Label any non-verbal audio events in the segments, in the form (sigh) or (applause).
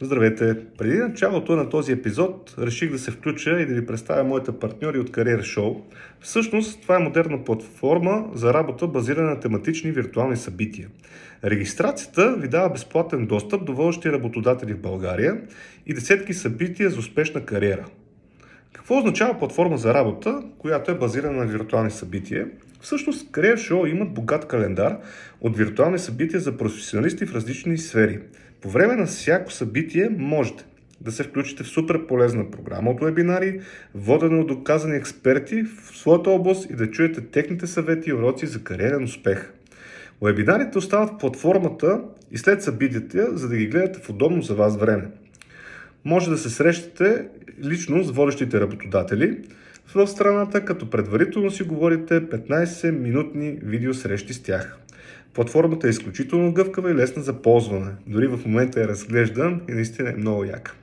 Здравейте! Преди началото на този епизод реших да се включа и да ви представя моите партньори от Career Show. Всъщност това е модерна платформа за работа базирана на тематични виртуални събития. Регистрацията ви дава безплатен достъп до водещи работодатели в България и десетки събития за успешна кариера. Какво означава платформа за работа, която е базирана на виртуални събития? Всъщност, Career Show имат богат календар от виртуални събития за професионалисти в различни сфери. По време на всяко събитие можете да се включите в супер полезна програма от вебинари, водена от доказани експерти в своята област и да чуете техните съвети и уроци за кариерен успех. Вебинарите остават в платформата и след събитията, за да ги гледате в удобно за вас време. Може да се срещате лично с водещите работодатели в страната, като предварително си говорите 15-минутни видеосрещи с тях. Платформата е изключително гъвкава и лесна за ползване. Дори в момента е разглеждан и наистина е много яка.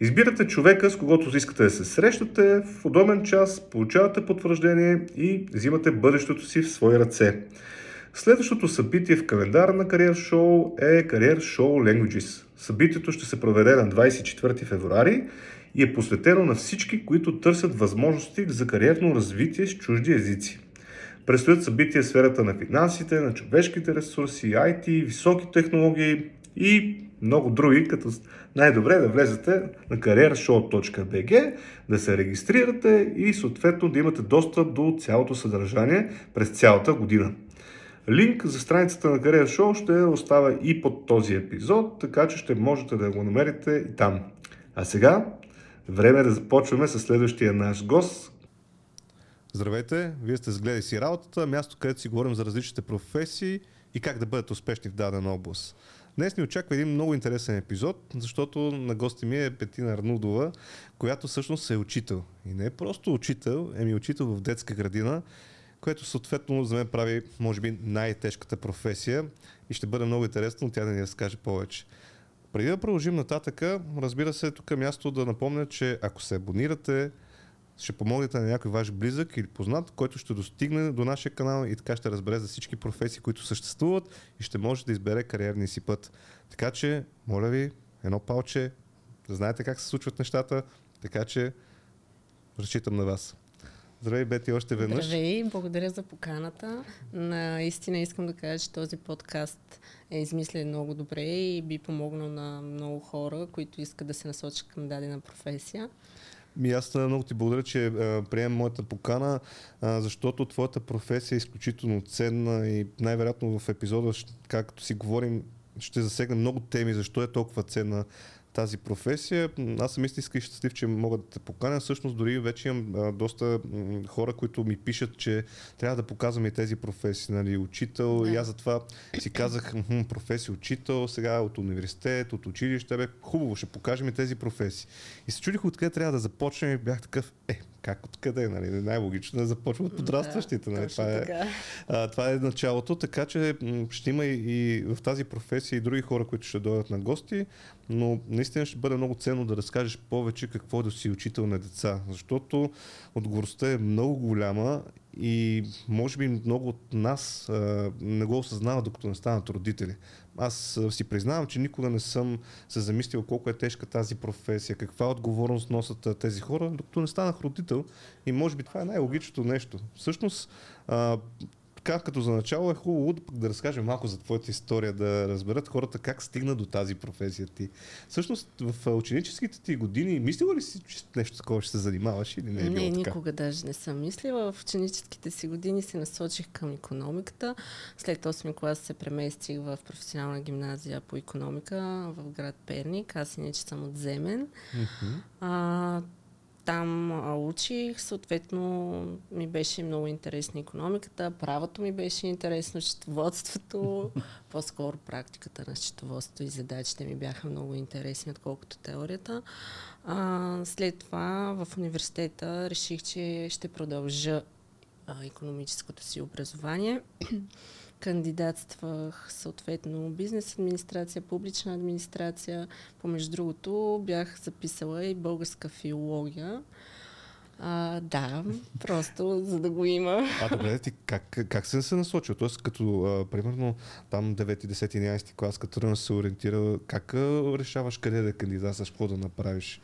Избирате човека, с когото искате да се срещате в удобен час, получавате потвърждение и взимате бъдещето си в свои ръце. Следващото събитие в календара на Career Show е Career Show Languages. Събитието ще се проведе на 24 февруари и е посветено на всички, които търсят възможности за кариерно развитие с чужди езици. Предстоят събития в сферата на финансите, на човешките ресурси, IT, високи технологии и много други, като най-добре да влезете на careershow.bg, да се регистрирате и съответно да имате достъп до цялото съдържание през цялата година. Линк за страницата на Career Show ще оставя и под този епизод, така че ще можете да го намерите и там. А сега, време е да започваме с следващия наш гост. Здравейте, вие сте сгледай си работата, място където си говорим за различните професии и как да бъдат успешни в дадена област. Днес ни очаква един много интересен епизод, защото на гости ми е Петина Арнудова, която всъщност е учител. И не е просто учител, еми учител в детска градина което съответно за мен прави, може би, най-тежката професия и ще бъде много интересно тя да ни разкаже повече. Преди да продължим нататъка, разбира се, тук е място да напомня, че ако се абонирате, ще помогнете на някой ваш близък или познат, който ще достигне до нашия канал и така ще разбере за всички професии, които съществуват и ще може да избере кариерния си път. Така че, моля ви, едно палче, знаете как се случват нещата, така че разчитам на вас. Здравей, Бети, още веднъж. Здравей, благодаря за поканата. Наистина искам да кажа, че този подкаст е измислен много добре и би помогнал на много хора, които искат да се насочат към дадена професия. Ми аз много ти благодаря, че приемам моята покана, защото твоята професия е изключително ценна и най-вероятно в епизода, както си говорим, ще засегнем много теми, защо е толкова ценна тази професия. Аз съм истински щастлив, че мога да те поканя. Всъщност дори вече имам а, доста м, хора, които ми пишат, че трябва да показваме и тези професии. Нали, учител. Да. И аз затова си казах, професия учител, сега от университет, от училище. Бе, хубаво, ще покажем и тези професии. И се чудих откъде трябва да започнем и бях такъв, е, как откъде, нали? Най-логично да започва от подрастващите. Нали? Това, е, а, това е началото, така че ще има и, и в тази професия и други хора, които ще дойдат на гости, но наистина ще бъде много ценно да разкажеш повече какво е да си учител на деца, защото отговорността е много голяма и може би много от нас а, не го осъзнават, докато не станат родители. Аз си признавам, че никога не съм се замислил колко е тежка тази професия, каква отговорност носят тези хора, докато не станах родител. И може би това е най-логичното нещо. Всъщност, а, така като за начало е хубаво да, да разкажем малко за твоята история, да разберат хората как стигна до тази професия ти. Всъщност в ученическите ти години мислила ли си, че нещо такова ще се занимаваш или не е Не, било така? никога даже не съм мислила. В ученическите си години се насочих към економиката. След 8 клас се преместих в професионална гимназия по економика в град Перник. Аз иначе съм от Земен. Mm-hmm. А, там а, учих, съответно ми беше много интересна економиката, правото ми беше интересно, счетоводството, (laughs) по-скоро практиката на счетоводството и задачите ми бяха много интересни, отколкото теорията. А, след това в университета реших, че ще продължа а, економическото си образование. Кандидатствах съответно бизнес администрация, публична администрация. Помежду другото бях записала и българска филология. А, да, просто за да го има. А добре, ти как, как се се насочил? Тоест, като а, примерно там 9, 10, 11 клас, като тръгна се ориентира, как а, решаваш къде да кандидатстваш, какво да направиш?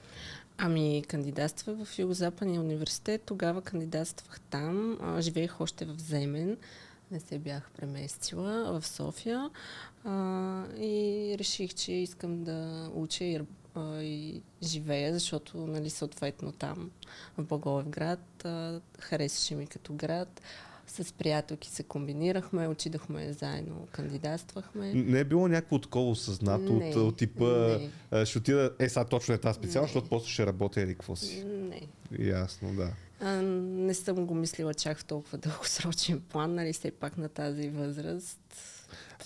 Ами, кандидатствах в Югозападния университет, тогава кандидатствах там, а, живеех още в Земен, не се бях преместила в София а, и реших, че искам да уча и, а, и живея, защото, нали, съответно там в Благоевград а, харесваше ми като град. С приятелки се комбинирахме, отидахме заедно, кандидатствахме. Не е било някакво такова осъзнато Не, от, от типа, не. ще отида, е сега точно е тази специалност, Не. защото после ще работя или какво си. Не. Ясно, да. А, не съм го мислила чак в толкова дългосрочен план, нали, все пак на тази възраст.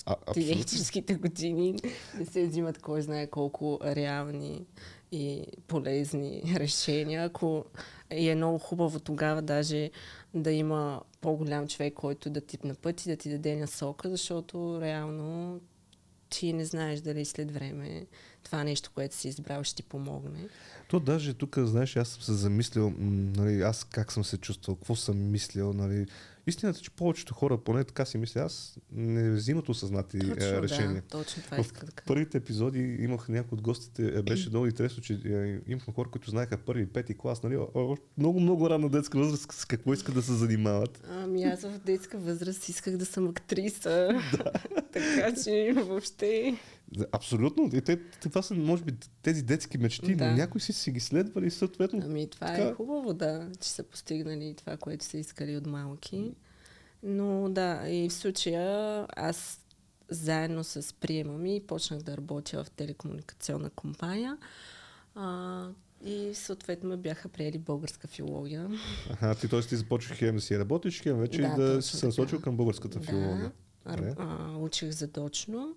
А, абсолютно. Тинейджерските години не се взимат кой знае колко реални и полезни решения. Ако и е много хубаво тогава даже да има по-голям човек, който да ти напъти, да ти даде насока, защото реално ти не знаеш дали след време това нещо, което си избрал, ще ти помогне. То даже тук, знаеш, аз съм се замислил, нали, аз как съм се чувствал, какво съм мислил, нали. Истината е, че повечето хора, поне така си мисля, аз не взимат осъзнати е, Точно, решения. да, точно това В иска да кажа. първите епизоди имах някои от гостите, е, беше много интересно, че е, имахме хора, които знаеха първи, пети клас, нали, много, много ранна детска възраст, с какво искат да се занимават. Ами аз в детска възраст исках да съм актриса. (laughs) така че въобще... Абсолютно. И те, това са, може би, тези детски мечти, Да. но някои си си ги следвали и съответно. Ами това Така. е хубаво, да, че са постигнали това, което са искали от малки. Но да, и в случая аз заедно с приема ми почнах да работя в телекомуникационна компания. А, и съответно ме бяха приели българска филология. Аха, ти т.е. ти започваш хем да си работиш, хем вече Да, да точно си се насочил към българската филология. Да, Добре. ар- а, учих задочно.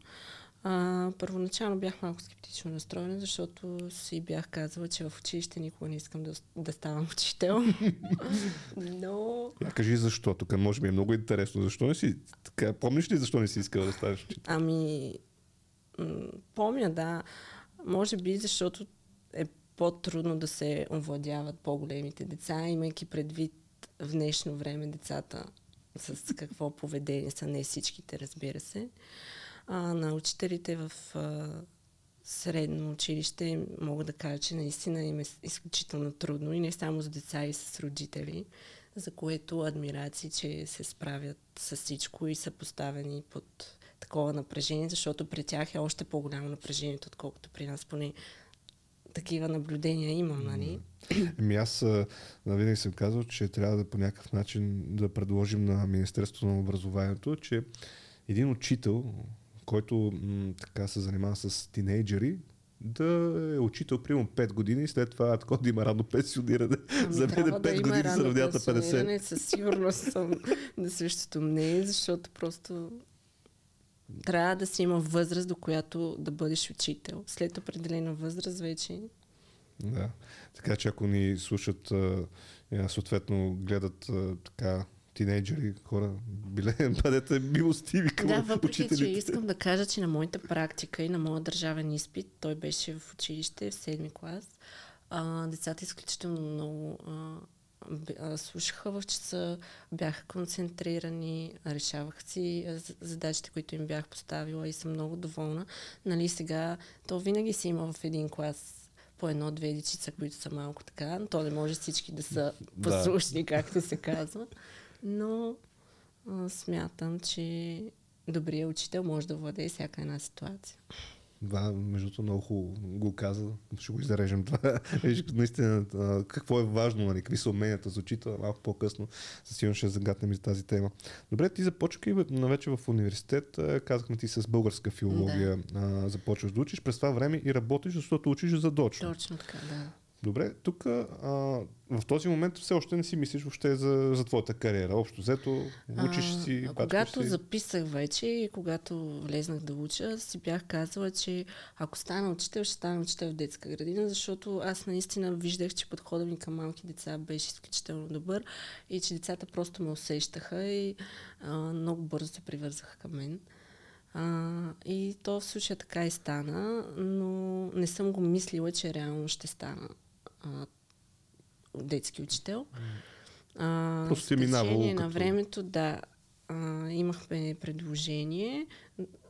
А, първоначално бях малко скептично настроена, защото си бях казала, че в училище никога не искам да, да ставам учител. (laughs) Но А кажи защо. Тук може би е много интересно. Защо не си... Така, помниш ли защо не си искала да станеш учител? Ами, м, помня, да. Може би, защото е по-трудно да се овладяват по-големите деца, имайки предвид в днешно време децата с какво поведение са, не всичките, разбира се. А, на учителите в а, средно училище мога да кажа, че наистина им е изключително трудно. И не само с деца, и с родители, за което адмирации, че се справят с всичко и са поставени под такова напрежение, защото при тях е още по-голямо напрежението, отколкото при нас, поне такива наблюдения имам, нали? Ами аз винаги съм казал, че трябва да по някакъв начин да предложим на Министерството на образованието, че един учител, който м- така се занимава с тинейджери, да е учител примерно 5 години и след това такова да има рано пенсиониране. Ами За мен трябва 5 да години се на 50. пенсиониране, Със сигурност съм на същото мнение, защото просто трябва да си има възраст, до която да бъдеш учител. След определена възраст вече Да. Така че ако ни слушат, съответно гледат така тинейджери, хора, биле, (laughs) бъдете милостиви към Да, въпреки че учителите. искам да кажа, че на моята практика и на моя държавен изпит, той беше в училище в седми клас, а, децата изключително много а, слушаха в часа, бяха концентрирани, решаваха си задачите, които им бях поставила и съм много доволна. Нали сега, то винаги си има в един клас по едно-две дечица, които са малко така, но то не може всички да са Да. послушни, както се казва. Но а, смятам, че добрият учител може да владее всяка една ситуация. Да, между другото много хубаво го каза. Ще го изрежем това. (laughs) Виж, наистина, какво е важно, нали, какви са уменията за учител, малко по-късно. Със сигурност ще загатнем и за тази тема. Добре, ти започвай на вече в университет. а, Казахме ти с българска филология а, започваш да учиш. През това време и работиш, защото учиш задочно. Точно така, да. Добре, тук а, в този момент все още не си мислиш въобще за, за твоята кариера. Общо взето, учиш А, си, а когато си. записах вече и когато влезнах да уча, си бях казала, че ако стана учител, ще стана учител в детска градина, защото аз наистина виждах, че подходът ми към малки деца беше изключително добър и че децата просто ме усещаха и а, много бързо се привързаха към мен. А, и то в случая така и стана, но не съм го мислила, че реално ще стана а, детски учител. А, Просто е минавало течение на като- времето, да, а, имахме предложение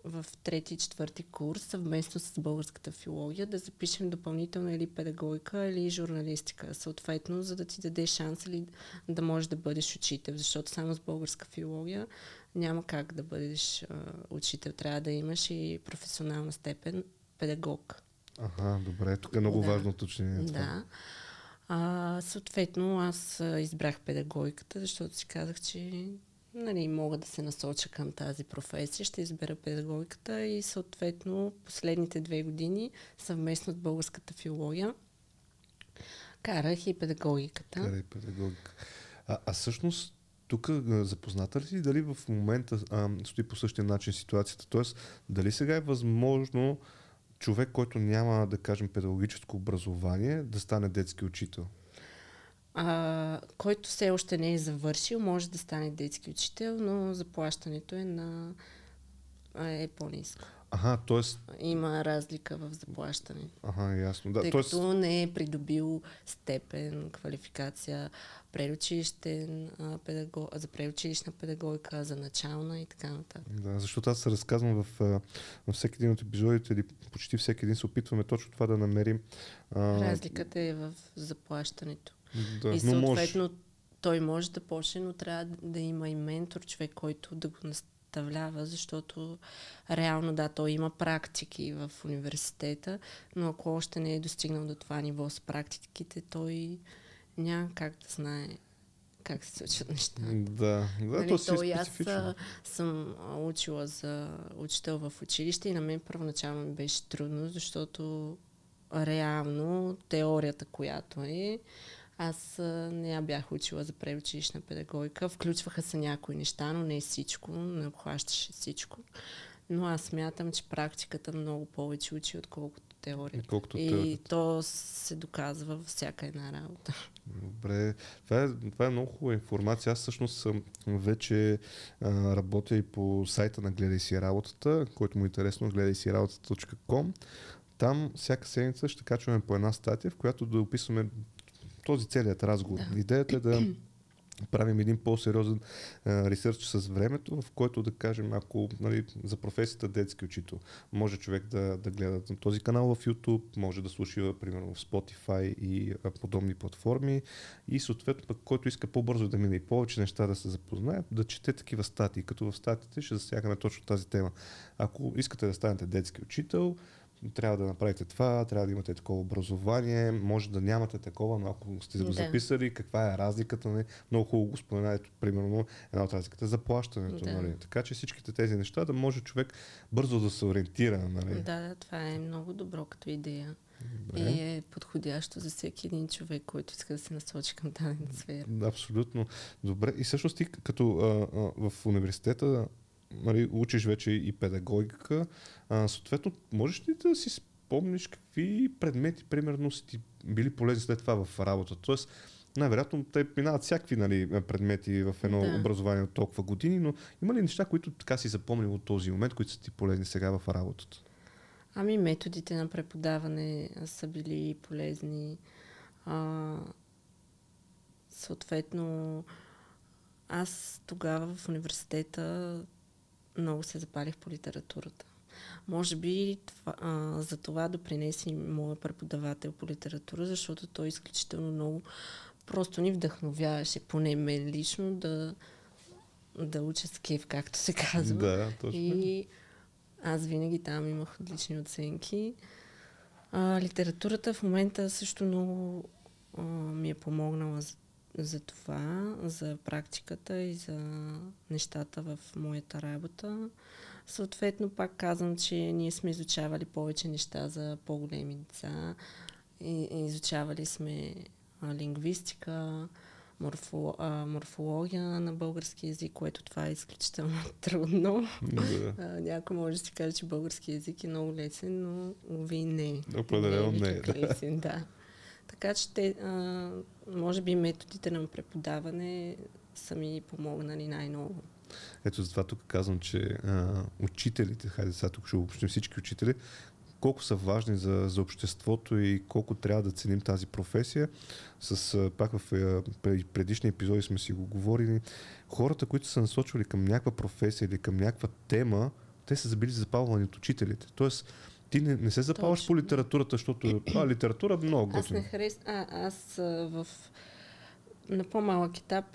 в трети и четвърти курс съвместно с българската филология да запишем допълнително или педагогика, или журналистика, съответно, за да ти даде шанс или да можеш да бъдеш учител, защото само с българска филология няма как да бъдеш а, учител. Трябва да имаш и професионална степен педагог. Ага, добре. Тук е много Да. важно уточнение. Да. А, съответно, аз избрах педагогиката, защото си казах, че нали, мога да се насоча към тази професия. Ще избера педагогиката и съответно последните две години съвместно с българската филология карах и педагогиката. Карай педагогика. А, а всъщност, тук запозната ли си дали в момента а, стои по същия начин ситуацията? Тоест, дали сега е възможно човек, който няма, да кажем, педагогическо образование, да стане детски учител? А, който все още не е завършил, може да стане детски учител, но заплащането е на е по-низко. Ага, т.е. Има разлика в заплащането. Ага, ясно. Да, тъй тоест, като не е придобил степен, квалификация, предучилищен а, педагог, за предучилищна педагогика, за начална и така нататък. Да, защото аз се разказвам в, във всеки един от епизодите или почти всеки един се опитваме точно това да намерим. А, Разликата е в заплащането. Да, и съответно той може да почне, но трябва да има и ментор, човек, който да го наставлява, защото реално да, той има практики в университета, но ако още не е достигнал до това ниво с практиките, той няма как да знае как се случват нещата. Да, да, Нали, то си то е и аз съм учила за учител в училище и на мен първоначално ми беше трудно, защото реално теорията, която е, аз не я бях учила за преучилищна педагогика. Включваха се някои неща, но не всичко, не обхващаше всичко. Но аз смятам, че практиката много повече учи, отколкото теорията. Колкото и теорията. то се доказва във всяка една работа. Добре, това е, това е много хубава информация. Аз всъщност съм вече а, работя и по сайта на Гледай си работата, който му е интересно, гледай си работата.com. Там всяка седмица ще качваме по една статия, в която да описваме този целият разговор. Да. Идеята е да правим един по-сериозен а, ресърч с времето, в който да кажем, ако нали, за професията детски учител, може човек да, да гледа на този канал в YouTube, може да слуша примерно в Spotify и а, подобни платформи и съответно пък който иска по-бързо да мине и повече неща да се запознае, да чете такива статии, като в статиите ще засягаме точно тази тема. Ако искате да станете детски учител, трябва да направите това, трябва да имате такова образование, може да нямате такова, но ако сте го Да. записали, каква е разликата, нали? много хубаво го спомена, ето, примерно една от разликата е заплащането. Да. Нали? Така че всичките тези неща да може човек бързо да се ориентира. Нали? Да, да, това е много добро като идея. Добре. И е подходящо за всеки един човек, който иска да се насочи към тази сфера. Да, абсолютно. Добре. И всъщност ти като а, а, в университета нали, учиш вече и педагогика, а, съответно можеш ли да си спомниш какви предмети, примерно, са ти били полезни след това в работа? Тоест, най-вероятно те минават всякакви нали, предмети в едно Да. образование от толкова години, но има ли неща, които така си запомнил от този момент, които са ти полезни сега в работата? Ами методите на преподаване са били полезни. А, съответно, аз тогава в университета много се запалих по литературата. Може би това, а, за това допринесе и моят преподавател по литература, защото той изключително много просто ни вдъхновяваше, поне мен лично, да, да уча с кеф, както се казва. Да, точно. И аз винаги там имах отлични оценки. А, литературата в момента също много а, ми е помогнала за, за това, за практиката и за нещата в моята работа. Съответно, пак казвам, че ние сме изучавали повече неща за по-големи деца. И, изучавали сме а, лингвистика, морфо, а, морфология на български язик, което това е изключително (laughs) трудно. Да. А, някой може да си каже, че български язик е много лесен, но уви не. Определено не е, да. лесен, да. Така че те, а, може би методите на преподаване са ми помогнали най-много. Ето затова тук казвам, че а, учителите, хайде сега тук ще обобщим всички учители, колко са важни за, за обществото и колко трябва да ценим тази професия. С, пак в предишни епизоди сме си го говорили. Хората, които са насочвали към някаква професия или към някаква тема, те са били запалвани от учителите. Тоест, ти не, не се запаваш Точно. по литературата, защото а, литература много готина. Аз не харес... А, аз а, в... На по-малък етап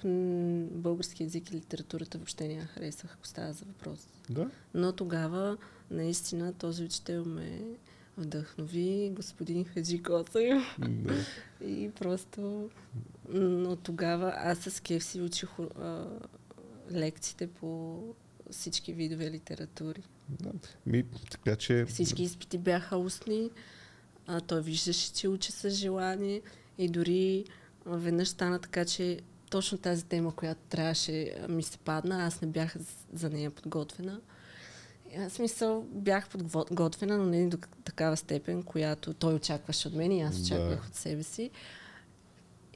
български язик и литературата въобще не харесах, ако става за въпрос. Да? Но тогава наистина този учител ме вдъхнови, господин Хаджи Косаев. Да. (laughs) и просто но тогава аз с кеф си учих а, лекциите по всички видове литератури. Да. Ми, така, че... Всички изпити бяха устни. А, той виждаше, че учи с желание и дори веднъж стана така, че точно тази тема, която трябваше ми се падна, аз не бях за нея подготвена. В смисъл, бях подготвена, но не до такава степен, която той очакваше от мен и аз очаквах да. от себе си.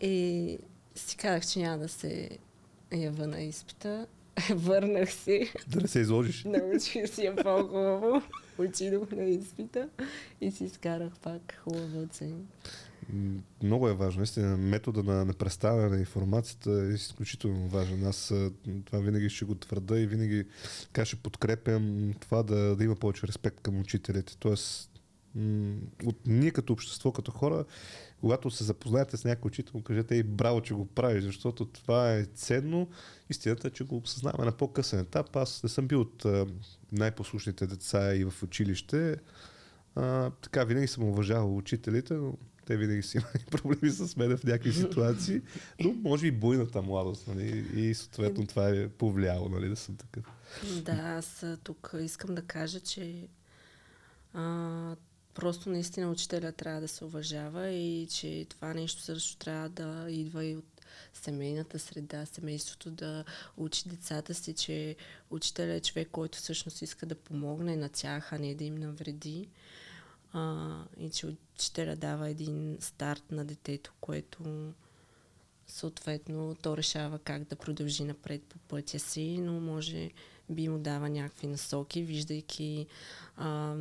И си казах, че няма да се ява на изпита. (laughs) Върнах се. Да не се изложиш. Научих си я по-хубаво. Отидох на изпита и си изкарах пак хубава оценка. Много е важно. Наистина, метода на, на представяне на информацията е изключително важен. Аз това винаги ще го твърда и винаги така ще подкрепям това да, да има повече респект към учителите. Тоест, от ние като общество, като хора, когато се запознаете с някой учител, кажете и браво, че го прави, защото това е ценно. Истината е, че го осъзнаваме на по-късен етап. Аз не съм бил от най-послушните деца и в училище. А, така, винаги съм уважавал учителите, но те винаги си (laughs) имали проблеми с мен в някакви ситуации, но може и буйната младост, нали? И съответно това е повлияло, нали, да съм такъв. Да, аз тук искам да кажа, че а, просто наистина учителя трябва да се уважава и че това нещо също трябва да идва и от семейната среда, семейството да учи децата си, че учителя е човек, който всъщност иска да помогне на тях, а не да им навреди. А, и че учителя дава един старт на детето, което съответно то решава как да продължи напред по пътя си, но може би му дава някакви насоки, виждайки а,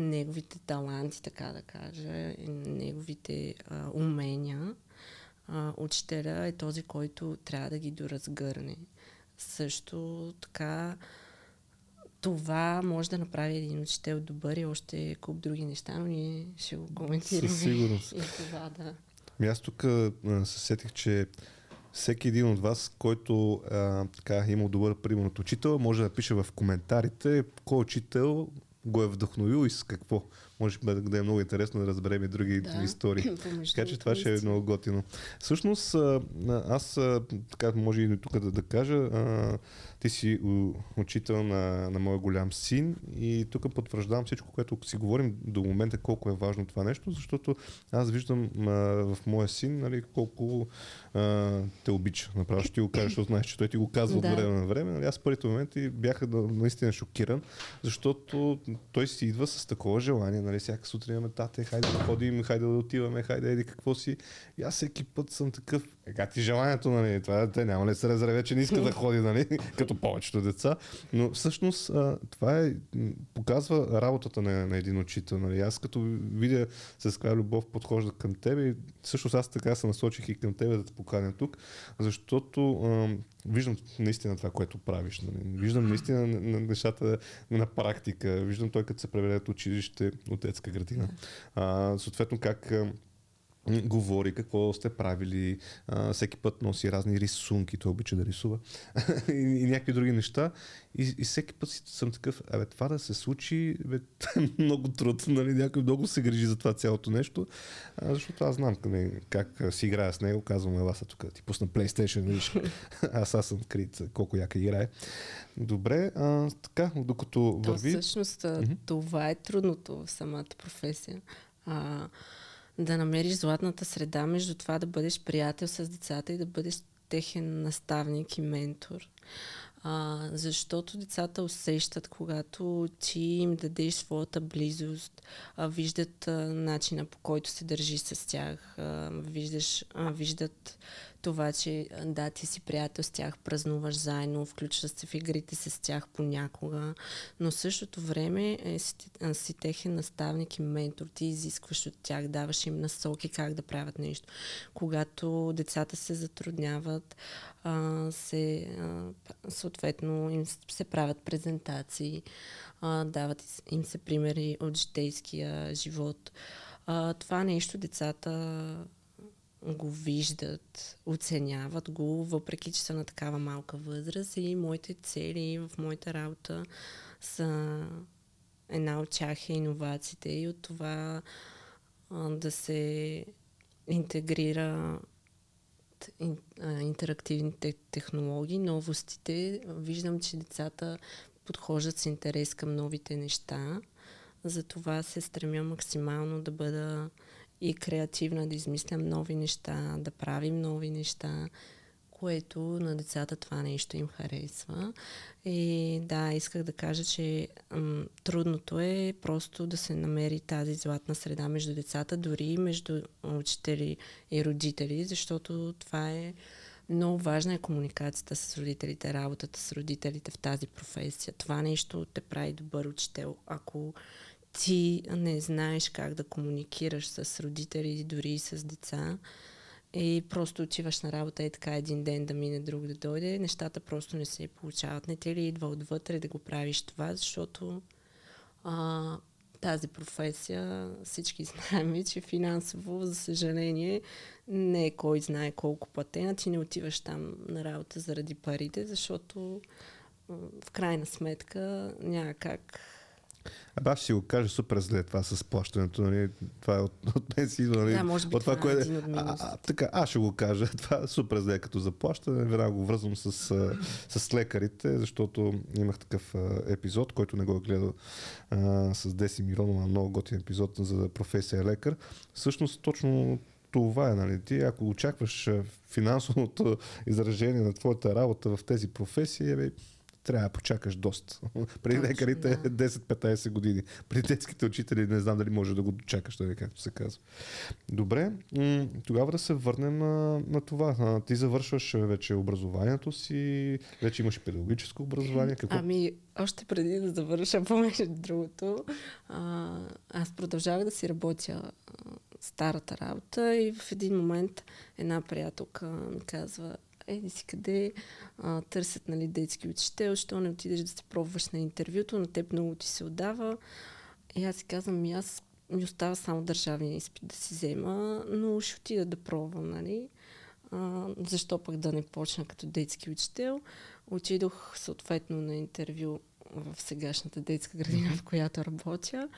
неговите таланти, така да кажа, неговите а, умения. А, учителя е този, който трябва да ги доразгърне. Също така това може да направи един учител добър и още куп други неща, но ние ще го коментираме. Със сигурност. И това, да. Ами аз тук се сетих, че всеки един от вас, който а, така, е имал добър пример от учител, може да пише в коментарите кой учител го е вдъхновил и с какво. Може да е много интересно да разберем и други да. истории. (laughs) така че това ще е много готино. Всъщност, аз така може и тук да, да кажа, ти си учител на, на моя голям син и тук потвърждавам всичко, което си говорим до момента колко е важно това нещо, защото аз виждам а, в моя син нали, колко а, те обича. Направо ще ти го кажа, защото знаеш, че той ти го казва да. от време на време. Нали, аз в първите моменти бях наистина шокиран, защото той си идва с такова желание, нали, всяка сутрин ме тате, хайде да ходим, хайде да отиваме, хайде еди какво си. И аз всеки път съм такъв, ега ти желанието, нали, това те няма ли се разреве, че не иска да ходи, нали, (laughs) като повечето деца. Но всъщност това е, показва работата на, на един учител. Нали. Аз като видя с каква любов подхожда към тебе, всъщност аз така се насочих и към тебе да те поканя тук, защото а, виждам наистина това, което правиш. Нали. Виждам наистина на нещата на практика. Виждам той като се преведе от училище, от детска градина. А, съответно как говори какво сте правили. А, всеки път носи разни рисунки, той обича да рисува (laughs) и, и някакви други неща. И, и всеки път съм такъв, абе това да се случи, бе, (laughs) е много труд, нали? някой много се грижи за това цялото нещо, а, защото аз знам къде, как си играя с него, казвам, ела са тук, ти пусна PlayStation, виж, (laughs) аз аз съм крит, колко яка играе. Добре, а, така, докато То, върви... Всъщност, mm-hmm. това е трудното в самата професия. А, да намериш златната среда между това да бъдеш приятел с децата и да бъдеш техен наставник и ментор. А, защото децата усещат, когато ти им дадеш своята близост, а, виждат а, начина по който се държи с тях, а, виждаш, а, виждат това, че да, ти си приятел с тях, празнуваш заедно, включваш се в игрите с тях понякога, но в същото време е, си, си техен наставник и ментор. Ти изискваш от тях, даваш им насоки как да правят нещо. Когато децата се затрудняват, а, се, а, съответно им се правят презентации, а, дават им се примери от житейския живот. А, това нещо децата го виждат, оценяват го, въпреки че са на такава малка възраст и моите цели в моята работа са една от тях е иновациите и от това да се интегрира интерактивните технологии, новостите. Виждам, че децата подхождат с интерес към новите неща. Затова се стремя максимално да бъда и креативна, да измислям нови неща, да правим нови неща, което на децата това нещо им харесва. И да, исках да кажа, че м- трудното е просто да се намери тази златна среда между децата, дори между учители и родители, защото това е много важна е комуникацията с родителите, работата с родителите в тази професия. Това нещо те прави добър учител. Ако ти не знаеш как да комуникираш с родители, дори и с деца, и просто отиваш на работа и така един ден да мине, друг да дойде, нещата просто не се получават. Не ти ли идва отвътре да го правиш това, защото а, тази професия, всички знаем, че финансово, за съжаление, не е кой знае колко платена. Ти не отиваш там на работа заради парите, защото в крайна сметка няма как Абе, аз ще си го кажа супер зле това с плащането. Нали? Това е от, от мен си идва. Нали? Да, може би от това, това, е е един от а, а, така, аз ще го кажа. (laughs) Това е супер зле като заплащане. Веднага го връзвам с, с лекарите, защото имах такъв епизод, който не го е гледал а, с Деси Миронова, много готин епизод за професия лекар. Всъщност точно това е, нали? Ти ако очакваш финансовото (laughs) изражение на твоята работа в тези професии, бе, трябва да почакаш доста. (laughs) При лекарите да. 10-15 години. При детските учители не знам дали може да го дочакаш, нали, както се казва. Добре, тогава да се върнем на, на това. Ти завършваш вече образованието си, вече имаш педагогическо образование. Какво? Ами, още преди да завърша, помежду другото, а, аз продължавах да си работя старата работа и в един момент една приятелка ми казва, еди си къде а, търсят нали, детски учител, що не отидеш да се пробваш на интервюто, на теб много ти се отдава. И аз си казвам, ми аз ми остава само държавния изпит да си взема, но ще отида да пробвам, нали? А, защо пък да не почна като детски учител? Отидох съответно на интервю в сегашната детска градина, в която работя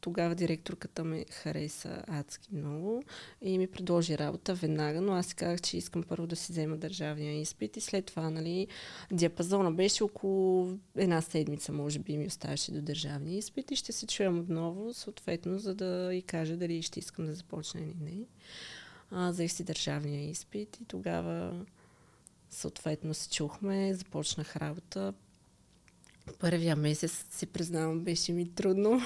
тогава директорката ме хареса адски много и ми предложи работа веднага, но аз си казах, че искам първо да си взема държавния изпит и след това, нали, диапазона беше около една седмица, може би ми оставаше до държавния изпит и ще се чуем отново, съответно, за да и кажа дали ще искам да започна или не. А, взех си държавния изпит и тогава съответно се чухме, започнах работа. Първия месец, си признавам, беше ми трудно.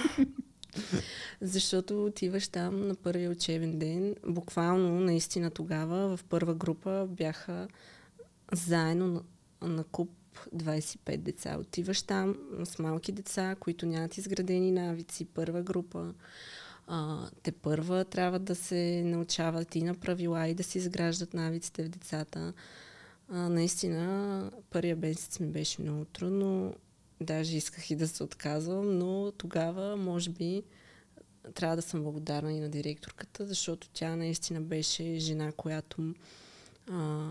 (laughs) Защото отиваш там на първия учебен ден. Буквално, наистина тогава, в първа група бяха заедно на, на куп 25 деца. Отиваш там с малки деца, които нямат изградени навици. Първа група. А, те първа трябва да се научават и на правила и да се изграждат навиците в децата. А, наистина, първия месец ми беше много трудно. Даже исках и да се отказвам, но тогава, може би, трябва да съм благодарна и на директорката, защото тя наистина беше жена, която а,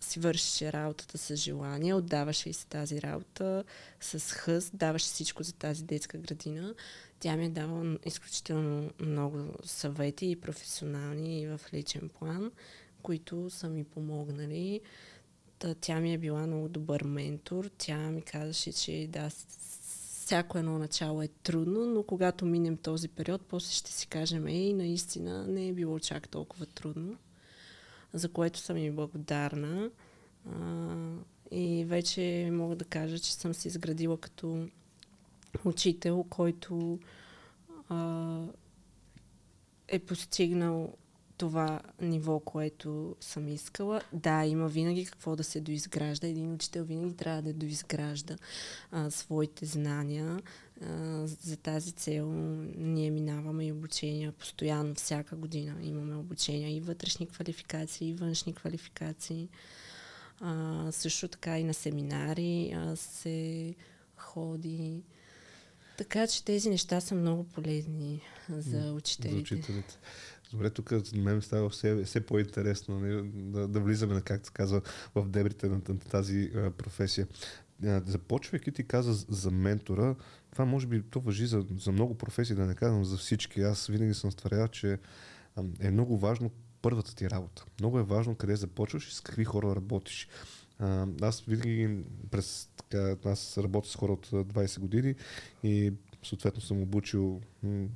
си вършеше работата с желание, отдаваше и се тази работа с хъс, даваше всичко за тази детска градина. Тя ми е давала изключително много съвети и професионални и в личен план, които са ми помогнали Тя ми е била много добър ментор. Тя ми казаше, че да, всяко едно начало е трудно, но когато минем този период, после ще си кажем, ей, наистина не е било чак толкова трудно, за което съм и благодарна. А, И вече мога да кажа, че съм се изградила като учител, който а, е постигнал това ниво, което съм искала. Да, има винаги какво да се доизгражда. Един учител винаги трябва да доизгражда а, своите знания. А, за тази цел ние минаваме и обучения постоянно, всяка година имаме обучения и вътрешни квалификации, и външни квалификации. А, също така и на семинари а, се ходи. Така че тези неща са много полезни за учителите. За учителите. Добре, тук мен става все, все по-интересно не, да, да влизаме, както се казва, в дебрите на, тази а, професия. Започвайки ти каза за ментора, това може би то въжи за, за много професии, да не казвам за всички. Аз винаги съм стварял, че е много важно първата ти работа. Много е важно къде започваш и с какви хора работиш. Аз винаги през така, аз работя с хора от 20 години и съответно съм обучил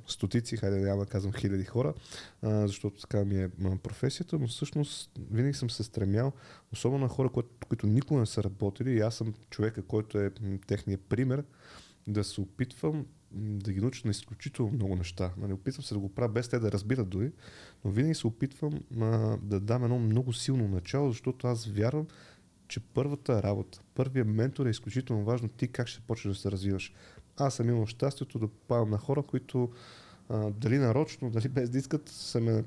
стотици, хайде няма да казвам хиляди хора, а, защото така ми е професията, но всъщност винаги съм се стремял, особено на хора, които, които никога не са работили и аз съм човека, който е м, техният пример, да се опитвам да ги науча на изключително много неща. Нали, опитвам се да го правя без те да разбират дори, но винаги се опитвам а, да дам едно много силно начало, защото аз вярвам, че първата работа, първият ментор е изключително важно ти как ще почнеш да се развиваш. Аз съм имал щастието да попадам на хора, които а, дали нарочно, дали без да искат, са ме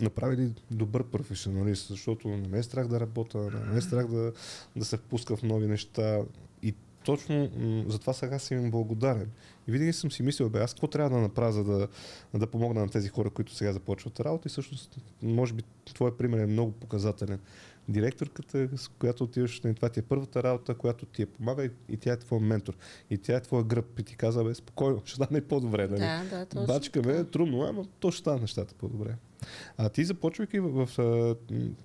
направили добър професионалист, защото не ме е страх да работя, не ме е страх да, да се впуска в нови неща. И точно м- затова сега съм им благодарен. И винаги съм си мислил, бе, аз какво трябва да направя, за да, да помогна на тези хора, които сега започват работа. И всъщност, може би, твой пример е много показателен директорката, с която отиваш, на нали, това ти е първата работа, която ти е помага и, и тя е твой ментор. И тя е твоя гръб и ти казва, бе, спокойно, (laughs) ще стане по-добре. Нали? Да, да, точно. Бачка ме е трудно, ама то ще стане нещата по-добре. А ти започвайки в, в,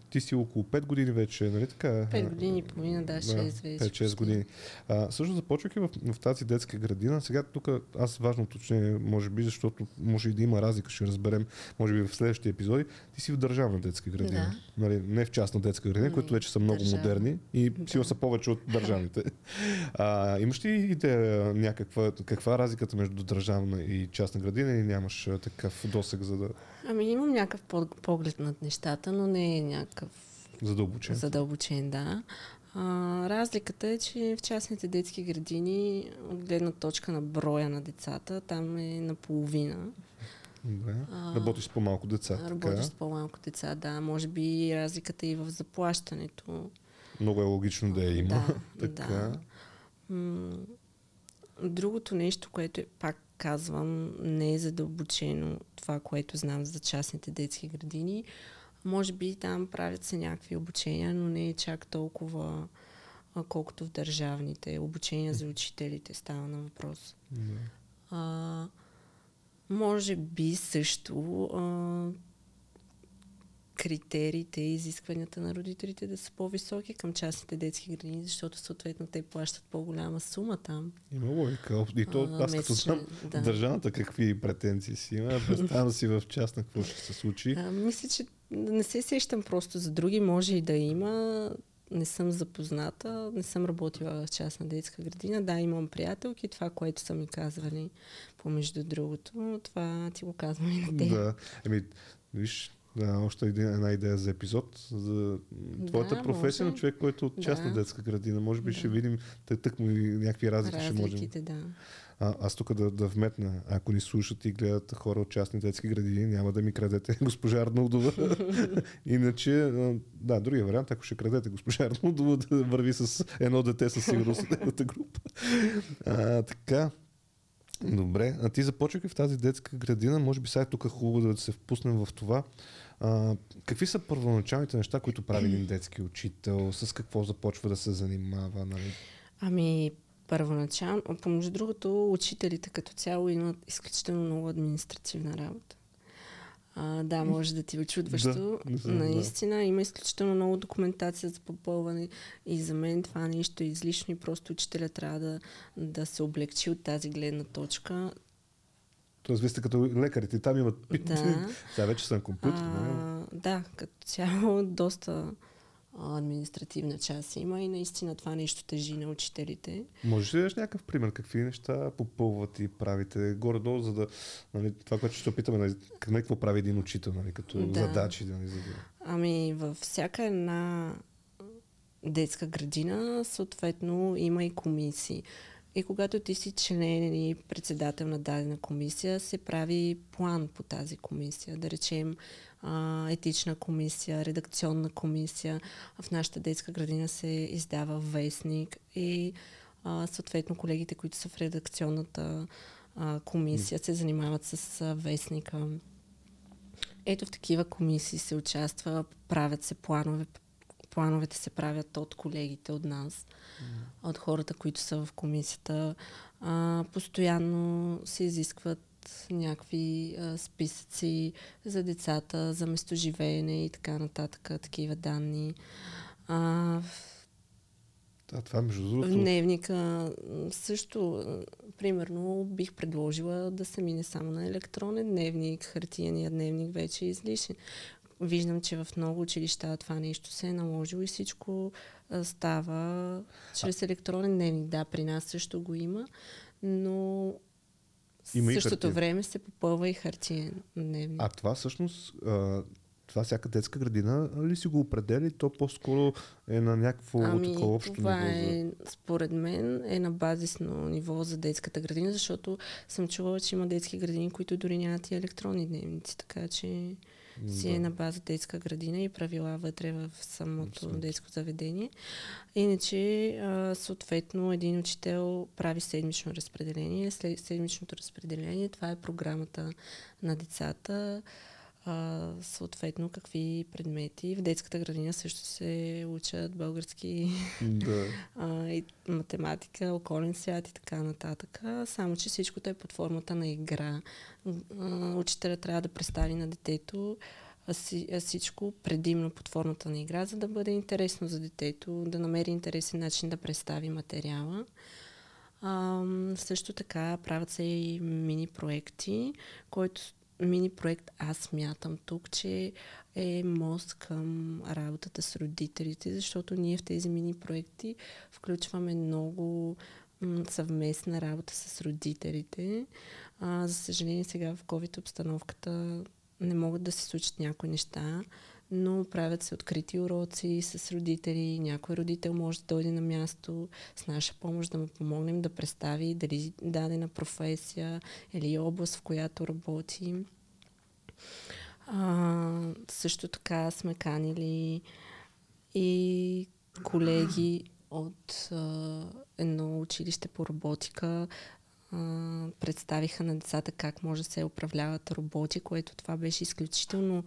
ти си около 5 години вече, нали така? 5 години и половина, да, 6 вече. 5-6 години. А, също започвайки в, в тази детска градина, сега тук аз важно уточнение, може би, защото може и да има разлика, ще разберем, може би в следващия епизоди, ти си в държавна детска градина. Да. Нали, не в частна детска градина, които вече са много Държава. модерни и да. сигурно са повече от държавните. (laughs) а, имаш ли идея някаква, каква е разликата между държавна и частна градина или нямаш такъв досег за да... Ами имам някакъв поглед над нещата, но не е някакъв задълбочен. Задълбочен, да. А, разликата е, че в частните детски градини, от гледна точка на броя на децата, там е наполовина. Да. Работиш с по-малко деца. Работиш така? с по-малко деца, да. Може би разликата е и в заплащането. Много е логично да я има. Да, (laughs) така. да. Другото нещо, което е, пак казвам, не е задълбочено това, което знам за частните детски градини. Може би там правят се някакви обучения, но не е чак толкова колкото в държавните. Обучения за учителите става на въпрос. Mm. А, може би също а, критериите и изискванията на родителите да са по-високи към частните детски градини, защото съответно те плащат по-голяма сума там. Има логика. И то а, аз като знам да. държавата какви претенции си има, (laughs) представям си в частна какво ще се случи. А, мисля, че не се сещам просто за други, може и да има. Не съм запозната, не съм работила в частна детска градина. Да, имам приятелки, това, което са ми казвали помежду другото, това ти го казвам и на те. Да, еми, виж, да, още една идея за епизод за твоята да, професия може. на човек, който е от частна да. детска градина. Може би да. ще видим тък, тък му и някакви разлики ще можем. Да. А, аз тук да, да вметна, ако ни слушат и гледат хора от частни детски градини, няма да ми крадете (laughs) госпожа Арнолдова. (laughs) Иначе, да, другия вариант, ако ще крадете госпожа Арнолдова, да върви с едно дете със сигурност от едната група. А, така, Добре, а ти започвайки в тази детска градина, може би сега тук е хубаво да се впуснем в това. А, какви са първоначалните неща, които прави един детски учител? С какво започва да се занимава? Нали? Ами, първоначално, помежду другото, учителите като цяло имат изключително много административна работа. А, да, може да ти е очудващо. Да, Наистина да. има изключително много документация за попълване и за мен това нещо е излишно и просто учителя трябва да, да се облегчи от тази гледна точка. Тоест, вие сте като лекарите, там имат пит. (laughs) Да. (laughs) Сега вече съм компютър. А, да, като цяло доста административна част има и наистина това нещо тежи на учителите. Може ли да дадеш някакъв пример? Какви неща попълват и правите горе-долу, за да, нали, това, което ще опитаме, нали, какво прави един учител, нали, като Да. задачи, нали, за да... Ами във всяка една детска градина съответно има и комисии. И когато ти си член или председател на дадена комисия, се прави план по тази комисия. Да речем а, етична комисия, редакционна комисия. В нашата детска градина се издава вестник и а, съответно колегите, които са в редакционната а, комисия, се занимават с а, вестника. Ето в такива комисии се участва, правят се планове. Плановете се правят от колегите, от нас, от хората, които са в комисията. А, постоянно се изискват някакви а, списъци за децата, за местоживеене и така нататък, такива данни. А, А това, между в другото, дневника също, примерно, бих предложила да се мине само на електронен дневник. Хартияният дневник вече е излишен. Виждам, че в много училища това нещо се е наложило и всичко а, става чрез електронен дневник. Да, при нас също го има, но Има в същото време се попълва и хартиен дневник. а това всъщност, а, това всяка детска градина ли си го определя и то по-скоро е на някакво Ами, такова общо това ниво? За... е, според мен, е на базисно ниво за детската градина, защото съм чувала, че има детски градини, които дори нямат и електронни дневници, така че си е на база детска градина и правила вътре в самото детско заведение. Иначе, а, съответно, един учител прави седмично разпределение. След седмичното разпределение, това е програмата на децата. А, съответно, какви предмети. В детската градина също се учат български Да. (laughs) а, и математика, околен свят и така нататък. Само, че всичкото е под формата на игра. А, Учителя трябва да представи на детето всичко предимно под формата на игра, за да бъде интересно за детето, да намери интересен начин да представи материала. А, също така правят се и мини проекти, който мини проект аз мятам тук, че е мост към работата с родителите, защото ние в тези мини проекти включваме много съвместна работа с родителите. А, за съжаление сега в COVID обстановката не могат да се случат някои неща, но правят се открити уроци с родители. Някой родител може да дойде на място с наша помощ да му помогнем да представи дали дадена професия или област, в която работи. А, също така сме канили и колеги от а, едно училище по роботика а, представиха на децата как може да се управляват роботи, което това беше изключително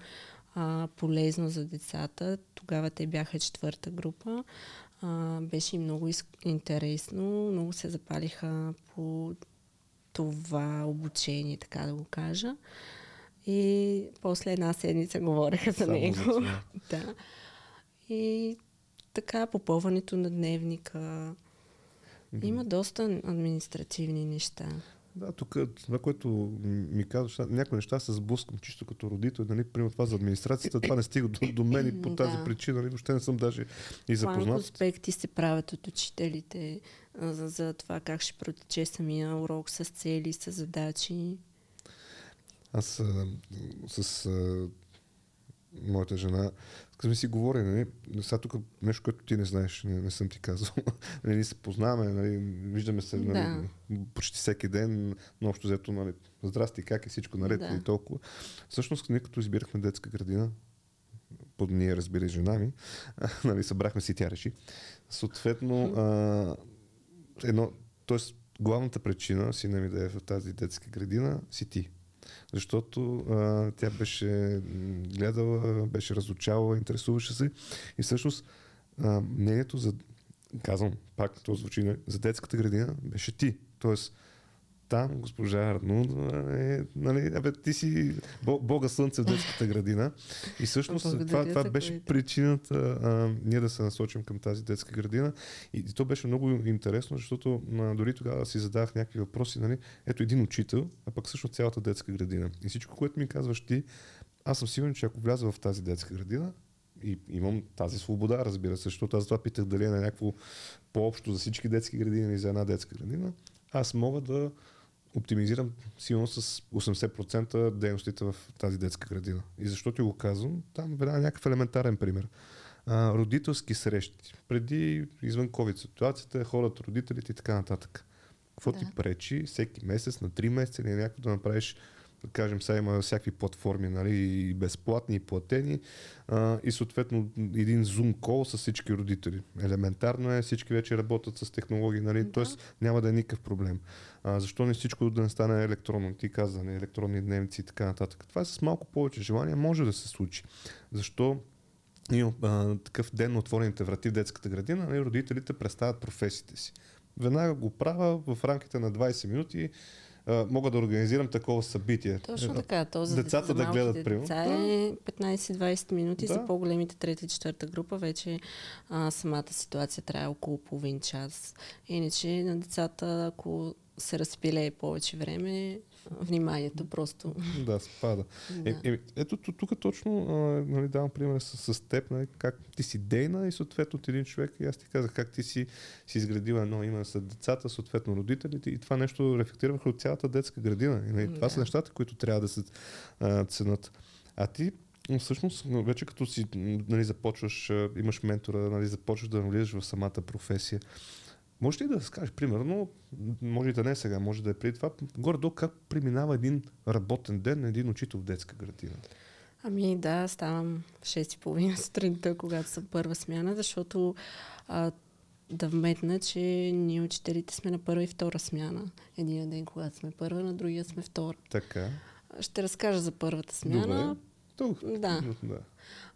а, полезно за децата. Тогава те бяха четвърта група. А, беше им много из- интересно, много се запалиха по това обучение, така да го кажа. И после една седмица говореха за Само него. (laughs) да. И така, попълването на дневника. Има доста административни неща. Да, тук това, което ми казваш, някои неща се сблъскам чисто като родител, нали, примерно това за администрацията, това не стига до, до мен и по тази Да. причина, нали, въобще не съм даже и запознат. конспекти се правят от учителите за, за това как ще протече самия урок с цели, с задачи. Аз с а, моята жена, сме си говорили, нали, сега тук нещо, което ти не знаеш, не, не съм ти казал. (laughs) нали, ние се познаваме, нали, виждаме се нали, почти всеки ден, но общо взето, нали, здрасти, как е всичко наред Да. и толкова. Всъщност, ние като избирахме детска градина, под ние разбира жена ми, (laughs) нали, събрахме си тя реши. Съответно, а, едно, т.е. главната причина сина ми да е в тази детска градина си ти. Защото а, тя беше гледала, беше разучавала, интересуваше се и всъщност а, мнението за, казвам пак, то звучи, нали, за детската градина беше ти. Тоест, там госпожа Арнудова е, нали, абе, ти си бо- бога слънце в детската градина. И всъщност това, това беше което. причината а, ние да се насочим към тази детска градина. И, и то беше много интересно, защото а, дори тогава си задавах някакви въпроси. Нали? Ето един учител, а пък всъщност цялата детска градина. И всичко, което ми казваш ти, аз съм сигурен, че ако вляза в тази детска градина, и имам тази свобода, разбира се, защото аз това питах дали е на някакво по-общо за всички детски градини или за една детска градина. Аз мога да оптимизирам силно с 80% дейностите в тази детска градина. И защо ти го казвам? Там веднага някакъв елементарен пример. А, родителски срещи. Преди, извън COVID ситуацията, хората, родителите и така нататък. Какво Да. ти пречи всеки месец, на 3 месеца или някакво да направиш да кажем, сега има всякакви платформи, нали, и безплатни, и платени, а, и съответно един Zoom call с всички родители. Елементарно е, всички вече работят с технологии, нали, Да. т.е. няма да е никакъв проблем. А, защо не всичко да не стане електронно? Ти каза, нали, електронни дневници и така нататък. Това е с малко повече желание, може да се случи. Защо има а, такъв ден на отворените врати в детската градина, нали, родителите представят професиите си. Веднага го правя в рамките на 20 минути. А, мога да организирам такова събитие. Точно така. То за, децата за да гледат, примерно. деца е 15-20 минути. Да. За по-големите трета и четвърта група вече а, самата ситуация трябва около половин час. Иначе на децата, ако се разпилее повече време, вниманието просто... Да, спада. (laughs) Е, Да. е, ето ту- тук точно а, нали, давам пример с, с теб, нали, как ти си дейна и съответно от един човек и аз ти казах как ти си, си изградила едно име с децата, съответно родителите и това нещо рефлектира върху цялата детска градина. И, нали, това са Да. нещата, които трябва да се а, ценят. А ти всъщност, вече като си нали, започваш, имаш ментора, нали, започваш да навлизаш в самата професия, може ли да скажеш, примерно, може и да не сега, може да е преди това, горе-долу как преминава един работен ден на един учител в детска градина? Ами да, ставам в 6.30 сутринта, когато съм първа смяна, защото а, да вметна, че ние учителите сме на първа и втора смяна. Един ден, когато сме първа, на другия сме втора. Така. Ще разкажа за първата смяна. Добре. Тук. Да. да.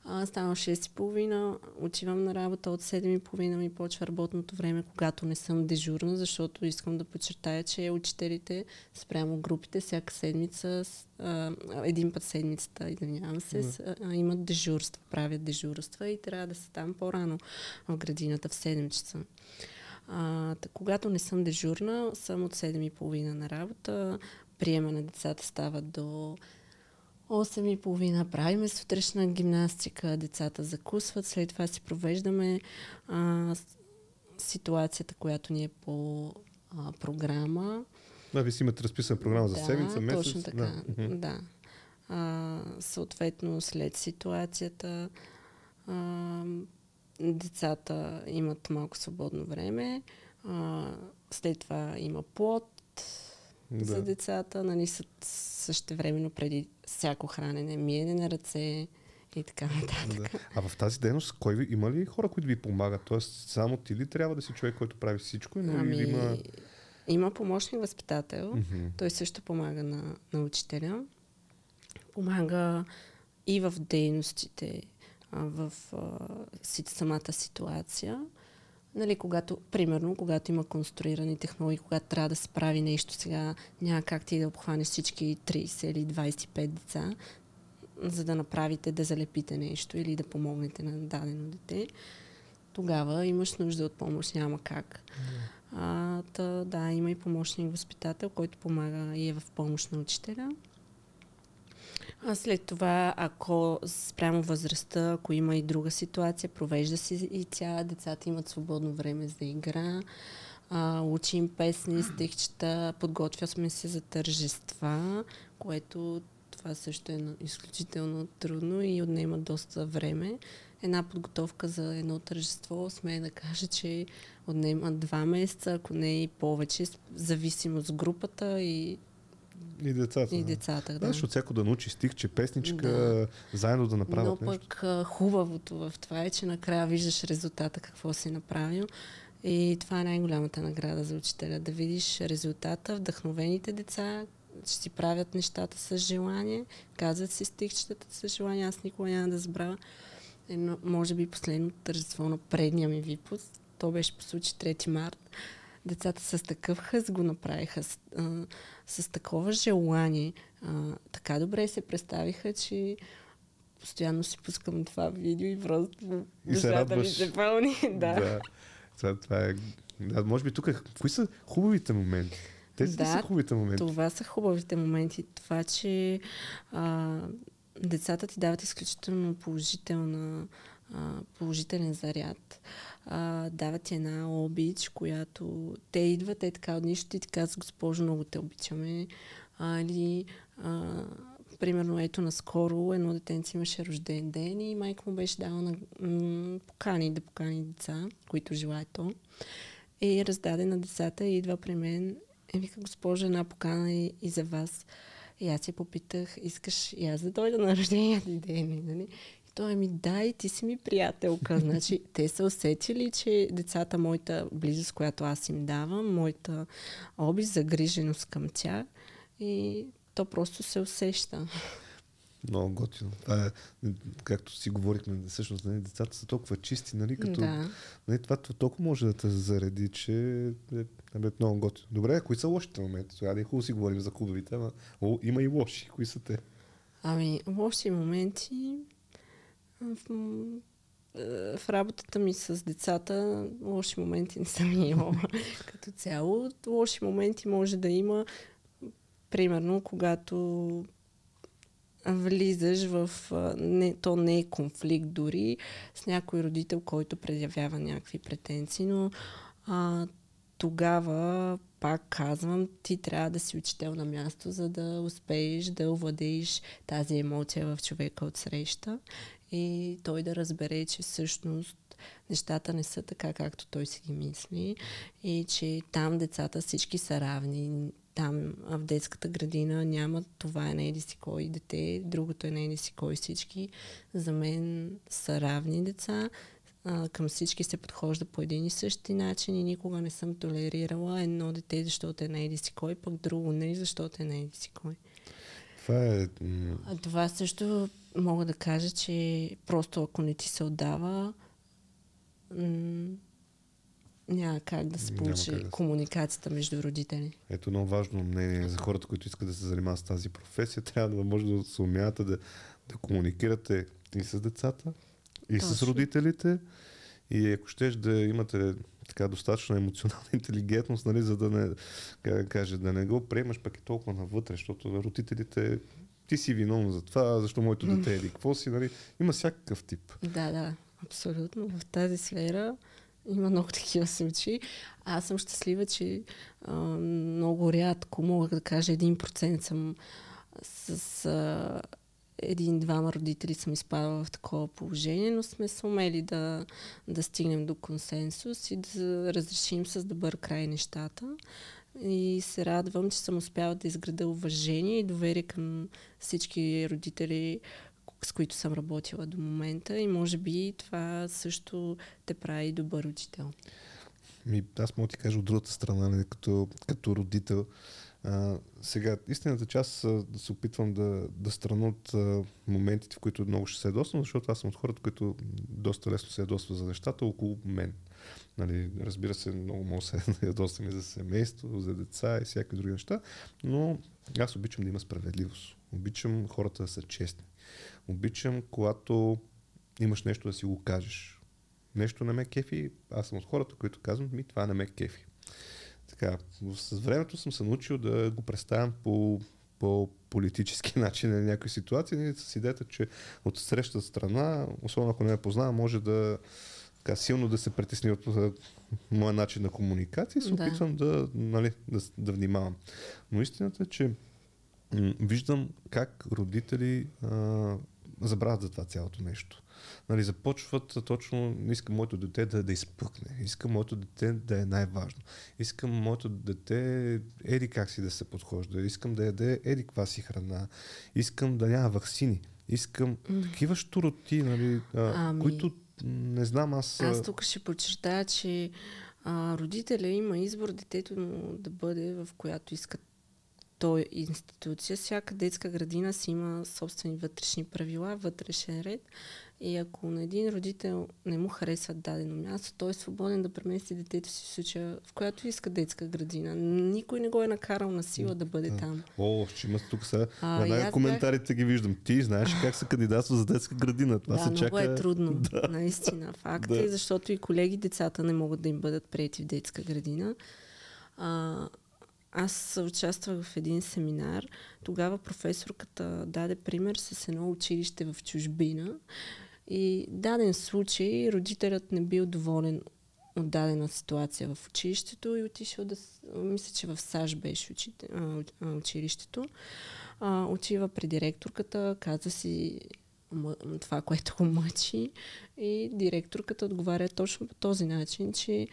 А, ставам в 6.30, отивам на работа от 7.30 ми почва работното време, когато не съм дежурна, защото искам да подчертая, че учителите спрямо групите всяка седмица, а, един път седмицата, извинявам се, Да. с, а, имат дежурства, правят дежурства и трябва да са там по-рано в градината в 7 часа. А, та, когато не съм дежурна, съм от 7.30 на работа, приема на децата става до 8.30 правиме сутрешна гимнастика, децата закусват, след това си провеждаме а, ситуацията, която ни е по а, програма. Да, вие си имате разписана програма за да, седмица, месец. Точно така, Да. да. А, съответно, след ситуацията, а, децата имат малко свободно време. А, след това има плод Да. за децата, нали, съ- същевременно преди всяко хранене, миене на ръце и така нататък. Да. А в тази дейност, кой ви, има ли хора, които ви помагат? Тоест, само ти ли трябва да си човек, който прави всичко? Или Ами, има... има помощник възпитател. Мгм. Той също помага на, на учителя. Помага и в дейностите, в а, самата ситуация. Нали, когато, примерно, когато има конструирани технологии, когато трябва да се прави нещо сега, няма как ти да обхванеш всички 30 или 25 деца, за да направите, да залепите нещо или да помогнете на дадено дете. Тогава имаш нужда от помощ, няма как. А, та, да, има и помощник възпитател, който помага и е в помощ на учителя. А след това, ако спрямо възрастта, ако има и друга ситуация, провежда си и тя, децата имат свободно време за игра, а, учим песни, стихчета, подготвяме се за тържества, което това също е изключително трудно и отнема доста време. Една подготовка за едно тържество, смея да кажа, че отнема два месеца, ако не и повече, с- зависимо от групата и, И децата. и да. децата. Да, Да. защото всяко да научи стихче, песничка, Да. заедно да направят Но нещо. пък хубавото в това е, че накрая виждаш резултата, какво си направил. И това е най-голямата награда за учителя. Да видиш резултата, вдъхновените деца, че си правят нещата с желание, казват си стихчетата с желание. Аз никога няма да забравя едно, може би последното тържество на предния ми випуск. То беше по случай 3 март. Децата с такъв хъс го направиха, с, а, с такова желание. А, така добре се представиха, че постоянно си пускам това видео и просто И се душата ми се пълни. да. да. Това, това е... Да, може би тук, е- кои са хубавите моменти? Тези Да, са хубавите моменти? Това са хубавите моменти. Това, че а, децата ти дават изключително положителна положителен заряд. А, дават ти една обич, която те идват, те така от нищо и ти казват, госпожо, много те обичаме. А, или а, примерно ето наскоро едно детенце имаше рожден ден и майка му беше дала на м- покани да покани деца, които желаят то. И раздаде на децата и идва при мен и вика, госпожа, една покана и, и за вас. И аз я попитах, искаш и аз да дойда на (laughs) рождения ти ден, нали? Той ми, да, и ти си ми приятелка. (laughs) Значи, те са усетили, че децата, моята близост, която аз им давам, моята обич, загриженост към тях, и то просто се усеща. Много готино. А, както си говорихме, всъщност нали, децата са толкова чисти, нали, като Да. нали, това толкова може да те зареди, че е, е много готино. Добре, кои са лошите моменти? Сега да е хубаво си говорим за хубавите, ама о, има и лоши. Кои са те? Ами, лоши моменти в, в работата ми с децата, лоши моменти не съм имала. (laughs) Като цяло, лоши моменти може да има, примерно, когато влизаш в... Не, то не е конфликт дори с някой родител, който предявява някакви претенции, но а, тогава, пак казвам, ти трябва да си учител на място, за да успееш да овладееш тази емоция в човека от среща и той да разбере, че всъщност нещата не са така, както той си ги мисли и че там децата всички са равни. Там в детската градина няма това е на еди си кой дете, другото е на еди си кой всички. За мен са равни деца, а, към всички се подхожда по един и същи начин и никога не съм толерирала едно дете, защото е на еди си кой, пък друго не, защото е на еди си кой. Това е... А това също мога да кажа, че просто ако не ти се отдава, м- няма как да се получи да комуникацията между родители. Ето много важно мнение за хората, които искат да се занимават с тази професия. (laughs) Трябва да може да се умявате да, да комуникирате и с децата, и с Точно. родителите. И ако щеш да имате така достатъчно емоционална (laughs) интелигентност, нали, за да не, как да кажа, да не го приемаш пък и толкова навътре, защото родителите ти си виновен за това, защо моето дете е какво си, нали? Има всякакъв тип. Да, да, абсолютно. В тази сфера има много такива случаи. Аз съм щастлива, че а, много рядко, мога да кажа, 1% съм с а, един-двама родители съм изпадала в такова положение, но сме сумели да, да стигнем до консенсус и да разрешим с добър край нещата. И се радвам, че съм успяла да изграда уважение и доверие към всички родители, с които съм работила до момента и може би това също те прави добър учител. Ми, аз мога ти кажа от другата страна, нали, като, като родител. А, сега, истината, а, да се опитвам да, да страна от а, моментите, в които много ще се ядосвам, защото аз съм от хората, които доста лесно се ядосва за нещата около мен. Нали, разбира се, много мога да се (laughs) ядосвам и за семейство, за деца и всякакви други неща, но аз обичам да има справедливост. Обичам хората да са честни. Обичам, когато имаш нещо да си го кажеш. Нещо не ме кефи, аз съм от хората, които казвам, ми това не ме кефи. Така, с времето съм се научил да го представям по, по политически (laughs) начин на някои ситуации, нали, с идеята, че от среща страна, особено ако не ме познава, може да така, силно да се притесни от моя начин на комуникация и се Да. опитвам да, нали, да, да внимавам. Но истината е, че м, виждам как родители а, забравят за това цялото нещо. Нали, започват точно, искам моето дете да, да изпъкне, искам моето дете да е най-важно, искам моето дете еди как си да се подхожда, искам да яде еди каква си храна, искам да няма ваксини, искам такива штуроти, нали, а, Ами- които не знам аз... Аз тук ще подчертая, че а, родителя има избор детето му да бъде в която иска той институция. Всяка детска градина си има собствени вътрешни правила, вътрешен ред. И ако на един родител не му харесва дадено място, той е свободен да премести детето си в случая, в която иска детска градина. Никой не го е накарал на сила да бъде там. О, ще има тук сега. А, аз коментарите ги виждам. Ти знаеш как се кандидатства за детска градина. Това да, се много чака. е трудно, (laughs) да. наистина. Факт Да. е, защото и колеги децата не могат да им бъдат прияти в детска градина. А, аз участвах в един семинар. Тогава професорката даде пример с едно училище в чужбина, И даден случай родителят не бил доволен от дадена ситуация в училището и отишъл да... Мисля, че в САЩ беше училището. А, отива при директорката, каза си това, което го мъчи и директорката отговаря точно по този начин, че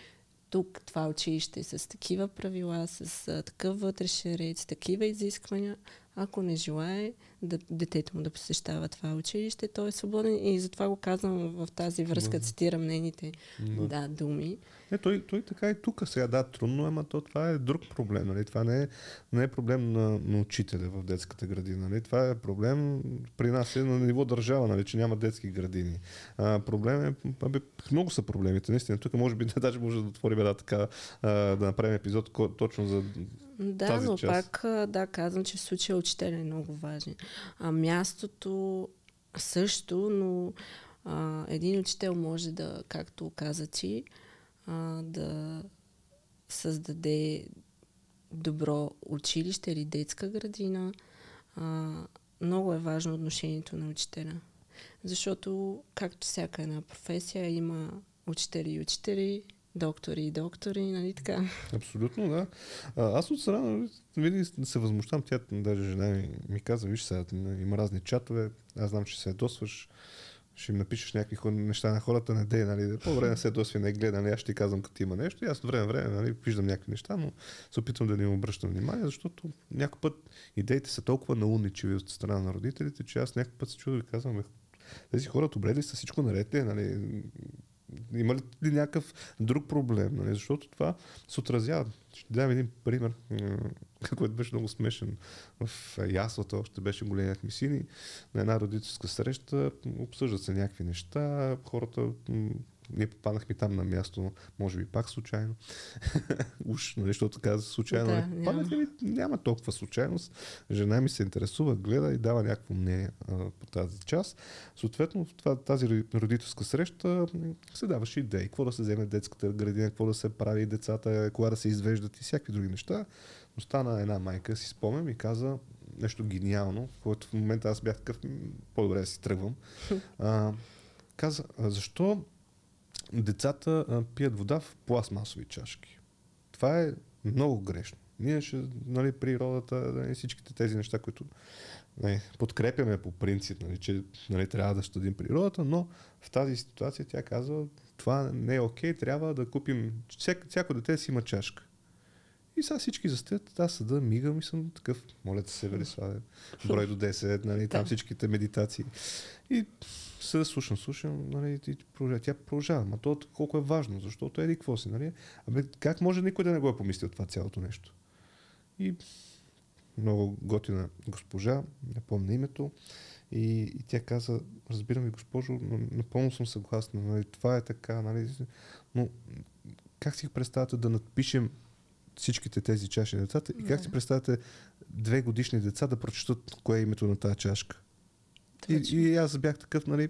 тук това училище с такива правила, с а, такъв вътрешен ред, с такива изисквания. Ако не желае да, детето му да посещава това училище, той е свободен и затова го казвам в тази връзка, mm-hmm. цитирам нейните mm-hmm. да, думи. Не, той, той така и тук сега, да, трудно е, но то това е друг проблем. Нали? Това не е, не е проблем на, на учителя в детската градина. Нали? Това е проблем при нас е на ниво държава, нали? че няма детски градини. А, проблем е, абе, много са проблемите, наистина. Тук може би (laughs) даже може да отворим една така, а, да направим епизод точно за да, тази но част. пак да, казвам, че в случая учителя е много важен. А мястото също, но а, един учител може да, както каза ти, а, да създаде добро училище или детска градина. А, много е важно отношението на учителя. Защото, както всяка една професия, има учители и учители, доктори и доктори, нали така? Абсолютно, да. А, аз от страна винаги се възмущавам. Тя, даже жена ми, ми каза, виж сега, има разни чатове, аз знам, че се ядосваш, ще им напишеш някакви неща на хората, не дей, нали, по време се досви не гледа, нали, аз ще ти казвам като има нещо и аз от време време нали, виждам някакви неща, но се опитвам да не им обръщам внимание, защото някой път идеите са толкова науничеви от страна на родителите, че аз някой път се чудо и казвам, тези хора добре ли са, всичко наред ли, нали, има ли някакъв друг проблем? Нали? Защото това се отразява. Ще дам един пример, (laughs) който беше много смешен. В яслата още беше големият ми сини. На една родителска среща обсъждат се някакви неща. Хората ние попаднахме там на място, може би пак случайно. (laughs) Уж, нали, защото каза случайно. Да, нали, няма. няма толкова случайност. Жена ми се интересува, гледа и дава някакво мнение а, по тази част. Съответно, в това, тази родителска среща се даваше идеи. Какво да се вземе детската градина, какво да се прави децата, кога да се извеждат и всякакви други неща. Но стана една майка, си спомням и каза нещо гениално, в което в момента аз бях такъв, по-добре да си тръгвам. (laughs) А, каза, защо децата а, пият вода в пластмасови чашки. Това е много грешно. Ние ще, нали, природата, нали, всичките тези неща, които нали, подкрепяме по принцип, нали, че нали, трябва да щадим природата, но в тази ситуация тя казва, това не е окей, трябва да купим, всяко, всяко дете си има чашка. И сега всички застоят, аз съда мигам и съм такъв, моля да се вери брой до 10, нали, там всичките медитации. И се слушам, слушам, нали, и продължава. Тя продължава. Ма то колко е важно, защото еди какво си, нали? Абе, как може никой да не го е помислил това цялото нещо? И много готина госпожа, не помня името, и, и тя каза, разбирам ви, госпожо, но напълно съм съгласна, нали, това е така, нали, но как си представяте да надпишем всичките тези чаши на децата и как си представяте две годишни деца да прочитат кое е името на тази чашка? И, и аз бях такъв, нали,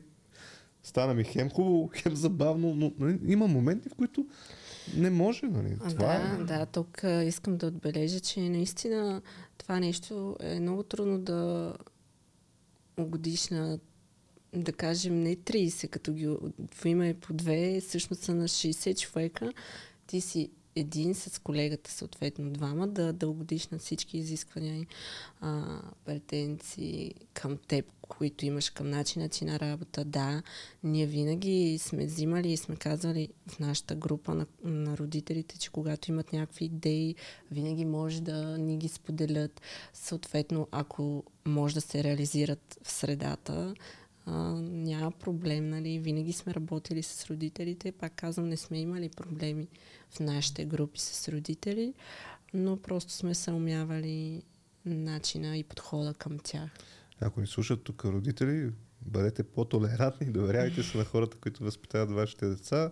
стана ми хем хубаво, (laughs) хем забавно, но нали, има моменти, в които не може, нали? Това да, е... да, тук искам да отбележа, че наистина това нещо е много трудно да угодиш на да кажем не 30, като ги има и по две, всъщност са на 60 човека, ти си един с колегата, съответно двама, да, угодиш на всички изисквания и претенции към теб, които имаш към начина ти на работа. Да, ние винаги сме взимали и сме казвали в нашата група на, на родителите, че когато имат някакви идеи, винаги може да ни ги споделят. Съответно, ако може да се реализират в средата, а, няма проблем, нали? Винаги сме работили с родителите. Пак казвам, не сме имали проблеми в нашите групи с родители, но просто сме се умявали начина и подхода към тях. Ако ни слушат тук родители, бъдете по-толерантни, доверяйте се на хората, които възпитават вашите деца.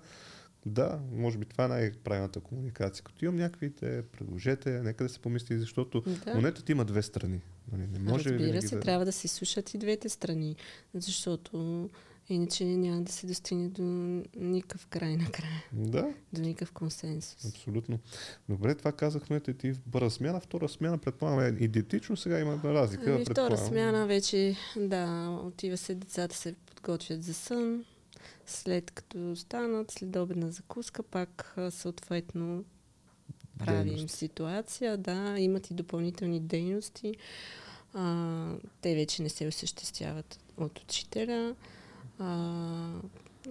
Да, може би това е най-правилната комуникация. Като имам някакви те, предложете, нека да се помисли, защото да. монетата има две страни. Нали, не може Разбира се, да... трябва да се слушат и двете страни, защото Иначе няма да се достигне до никакъв край на края. Да. До никакъв консенсус. Абсолютно. Добре, това казахме ти в първа смяна. Втора смяна, предполагаме, идентично сега има разлика. Ами, втора смяна вече, да, отива се, децата се подготвят за сън, след като станат, след обедна закуска, пак съответно правим Дейност. ситуация, да, имат и допълнителни дейности. А, те вече не се осъществяват от учителя. А,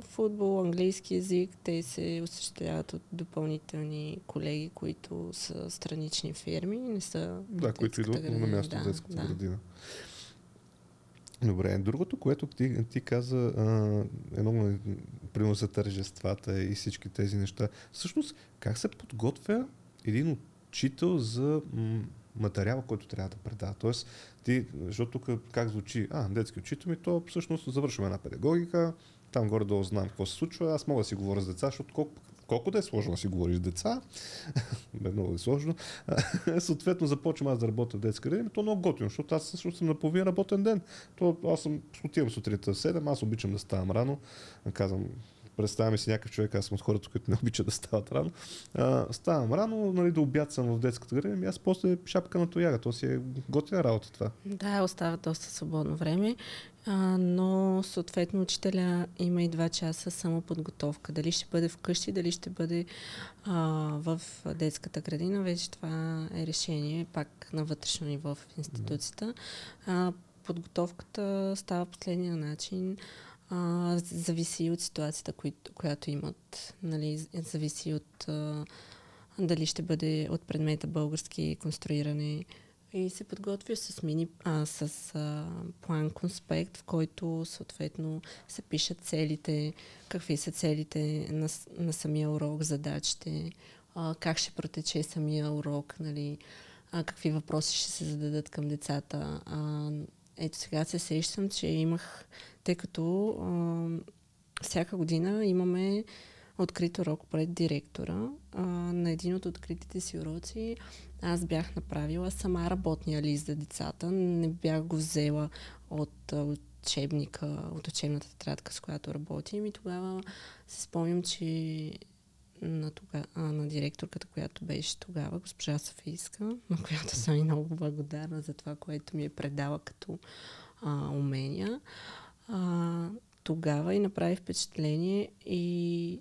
футбол, английски язик, те се осъществяват от допълнителни колеги, които са странични фирми, не са Да, които идват на място да, в детската да. градина. Добре, другото, което ти, ти каза, а, едно, примерно за тържествата и всички тези неща, всъщност как се подготвя един учител за материала, който трябва да предава. Тоест, ти, защото тук как звучи, а, детски учител ми, то всъщност завършваме една педагогика, там горе-долу знам какво се случва, аз мога да си говоря с деца, защото колко, колко да е сложно да си говориш с деца, (laughs) бе много е сложно, (laughs) съответно започвам аз да работя в детска градина, то е много готино, защото аз също съм на половин работен ден. То, аз съм, отивам сутринта в 7, аз обичам да ставам рано, казвам, представяме си някакъв човек, аз съм от хората, които не обичат да стават рано. А, ставам рано, нали, да обяд съм в детската градина, ами аз после шапка на тояга. То си е готина работа това. Да, остава доста свободно време, а, но съответно учителя има и два часа самоподготовка. Дали ще бъде вкъщи, дали ще бъде а, в детската градина, вече това е решение пак на вътрешно ниво в институцията. А, подготовката става последния начин а, зависи от ситуацията, кои, която имат. Нали, зависи от а, дали ще бъде от предмета български конструиране и се подготвя с, мини, а, с а, план конспект, в който съответно се пишат целите, какви са целите на, на самия урок, задачите, а, как ще протече самия урок, нали, а, какви въпроси ще се зададат към децата. А, ето сега се сещам, че имах тъй като а, всяка година имаме открит урок пред директора. А, на един от откритите си уроци аз бях направила сама работния лист за децата. Не бях го взела от учебника, от учебната тетрадка, с която работим. И тогава се спомням, че на, тога, а, на директорката, която беше тогава, госпожа Софийска, на която съм и много благодарна за това, което ми е предала като а, умения а, тогава и направи впечатление и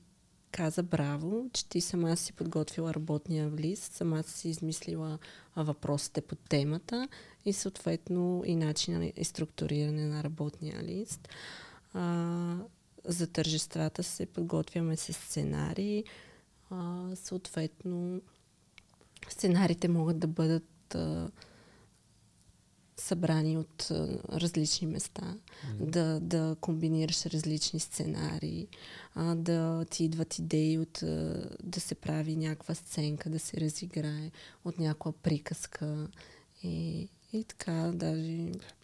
каза браво, че ти сама си подготвила работния лист, сама си измислила въпросите по темата и съответно и начина и структуриране на работния лист. А, за тържествата се подготвяме с сценарии. А, съответно, сценарите могат да бъдат а, събрани от а, различни места, mm-hmm. да, да комбинираш различни сценарии, а, да ти идват идеи от а, да се прави някаква сценка, да се разиграе от някаква приказка и и така, даже...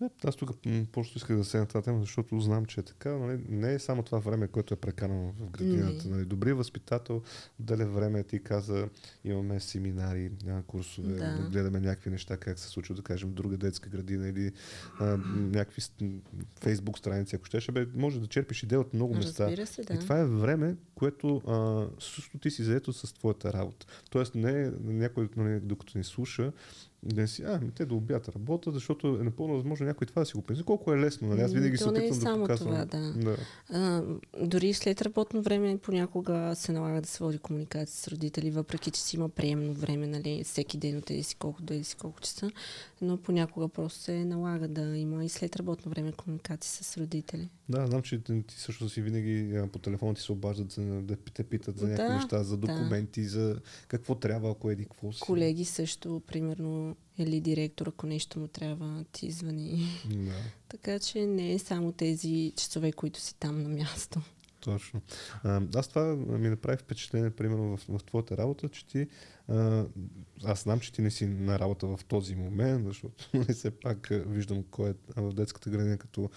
Не, аз тук просто исках да се на тази тема, защото знам, че е така. Нали? Не е само това време, което е прекарано в градината. Нали? Добри възпитател, отделя време, ти каза, имаме семинари, курсове, да. да гледаме някакви неща, как се случва, да кажем, друга детска градина или а, някакви фейсбук страници, ако щеше, бе, може да черпиш идея от много места. Се, да. И това е време, което а, също ти си заето с твоята работа. Тоест не някой, нали, докато ни слуша, да си, а, те до обяд работят, защото е напълно възможно някой това да си го пенси. Колко е лесно, нали? Аз винаги се опитвам не е само да показвам. Това, да. да. А, дори след работно време понякога се налага да се води комуникация с родители, въпреки че си има приемно време, нали, всеки ден от еди си колко до еди си колко часа, но понякога просто се налага да има и след работно време комуникация с родители. Да, знам, че ти също си винаги по телефона ти се обаждат да те питат за някакви да, неща, за документи, да. за какво трябва, ако еди какво си. Колеги също, примерно, или директор, ако нещо му трябва, ти звъни. Да. така че не е само тези часове, които си там на място. Точно. А, аз това ми направи впечатление, примерно, в, в твоята работа, че ти. А, аз знам, че ти не си на работа в този момент, защото (laughs) не все пак виждам кой е в детската градина, като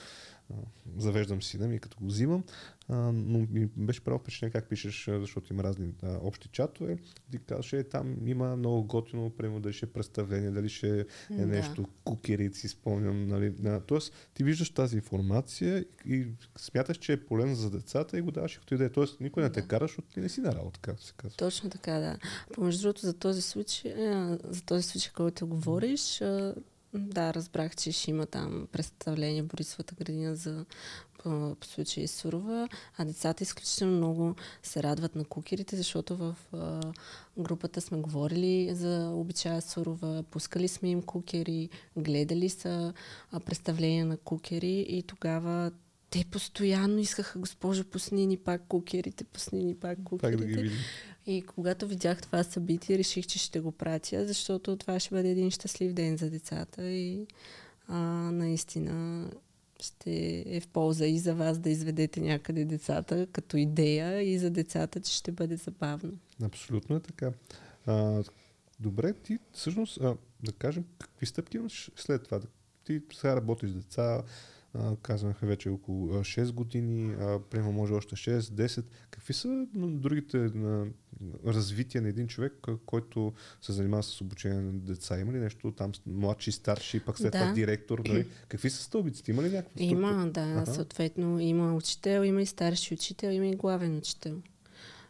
завеждам сина ми, като го взимам, а, но ми беше право впечатление как пишеш, защото има разни а, общи чатове. Ти казваш, е, там има много готино, примерно дали ще е представление, дали ще е да. нещо, кукери, си спомням. Нали. А, тоест, ти виждаш тази информация и смяташ, че е полезна за децата и го даваш като идея. Тоест, никой не те да. кара, защото ти не си на работа, както се казва. Точно така, да. Помежду другото, за този случай, за този случай, който говориш, Да, разбрах, че ще има там представление Борисовата градина за по случай Сурова, а децата изключително много се радват на кукерите, защото в а, групата сме говорили за обичая Сурова, пускали сме им кукери, гледали са а, представления на кукери и тогава те постоянно искаха, госпожо, пусни ни пак кукерите, пусни ни пак кукерите. Пак да ги видим. И когато видях това събитие, реших, че ще го пратя, защото това ще бъде един щастлив ден за децата и а, наистина ще е в полза и за вас да изведете някъде децата като идея и за децата, че ще бъде забавно. Абсолютно е така. А, добре, ти всъщност, а, да кажем, какви стъпки имаш след това? Ти сега работиш с деца, казваха вече около 6 години, а, приема може още 6-10. Какви са другите на, развития на един човек, който се занимава с обучение на деца? Има ли нещо там младши, старши, пък след това да. директор? Нали? Какви са стълбиците? Има ли някаква Има, да. Ага. Съответно има учител, има и старши учител, има и главен учител.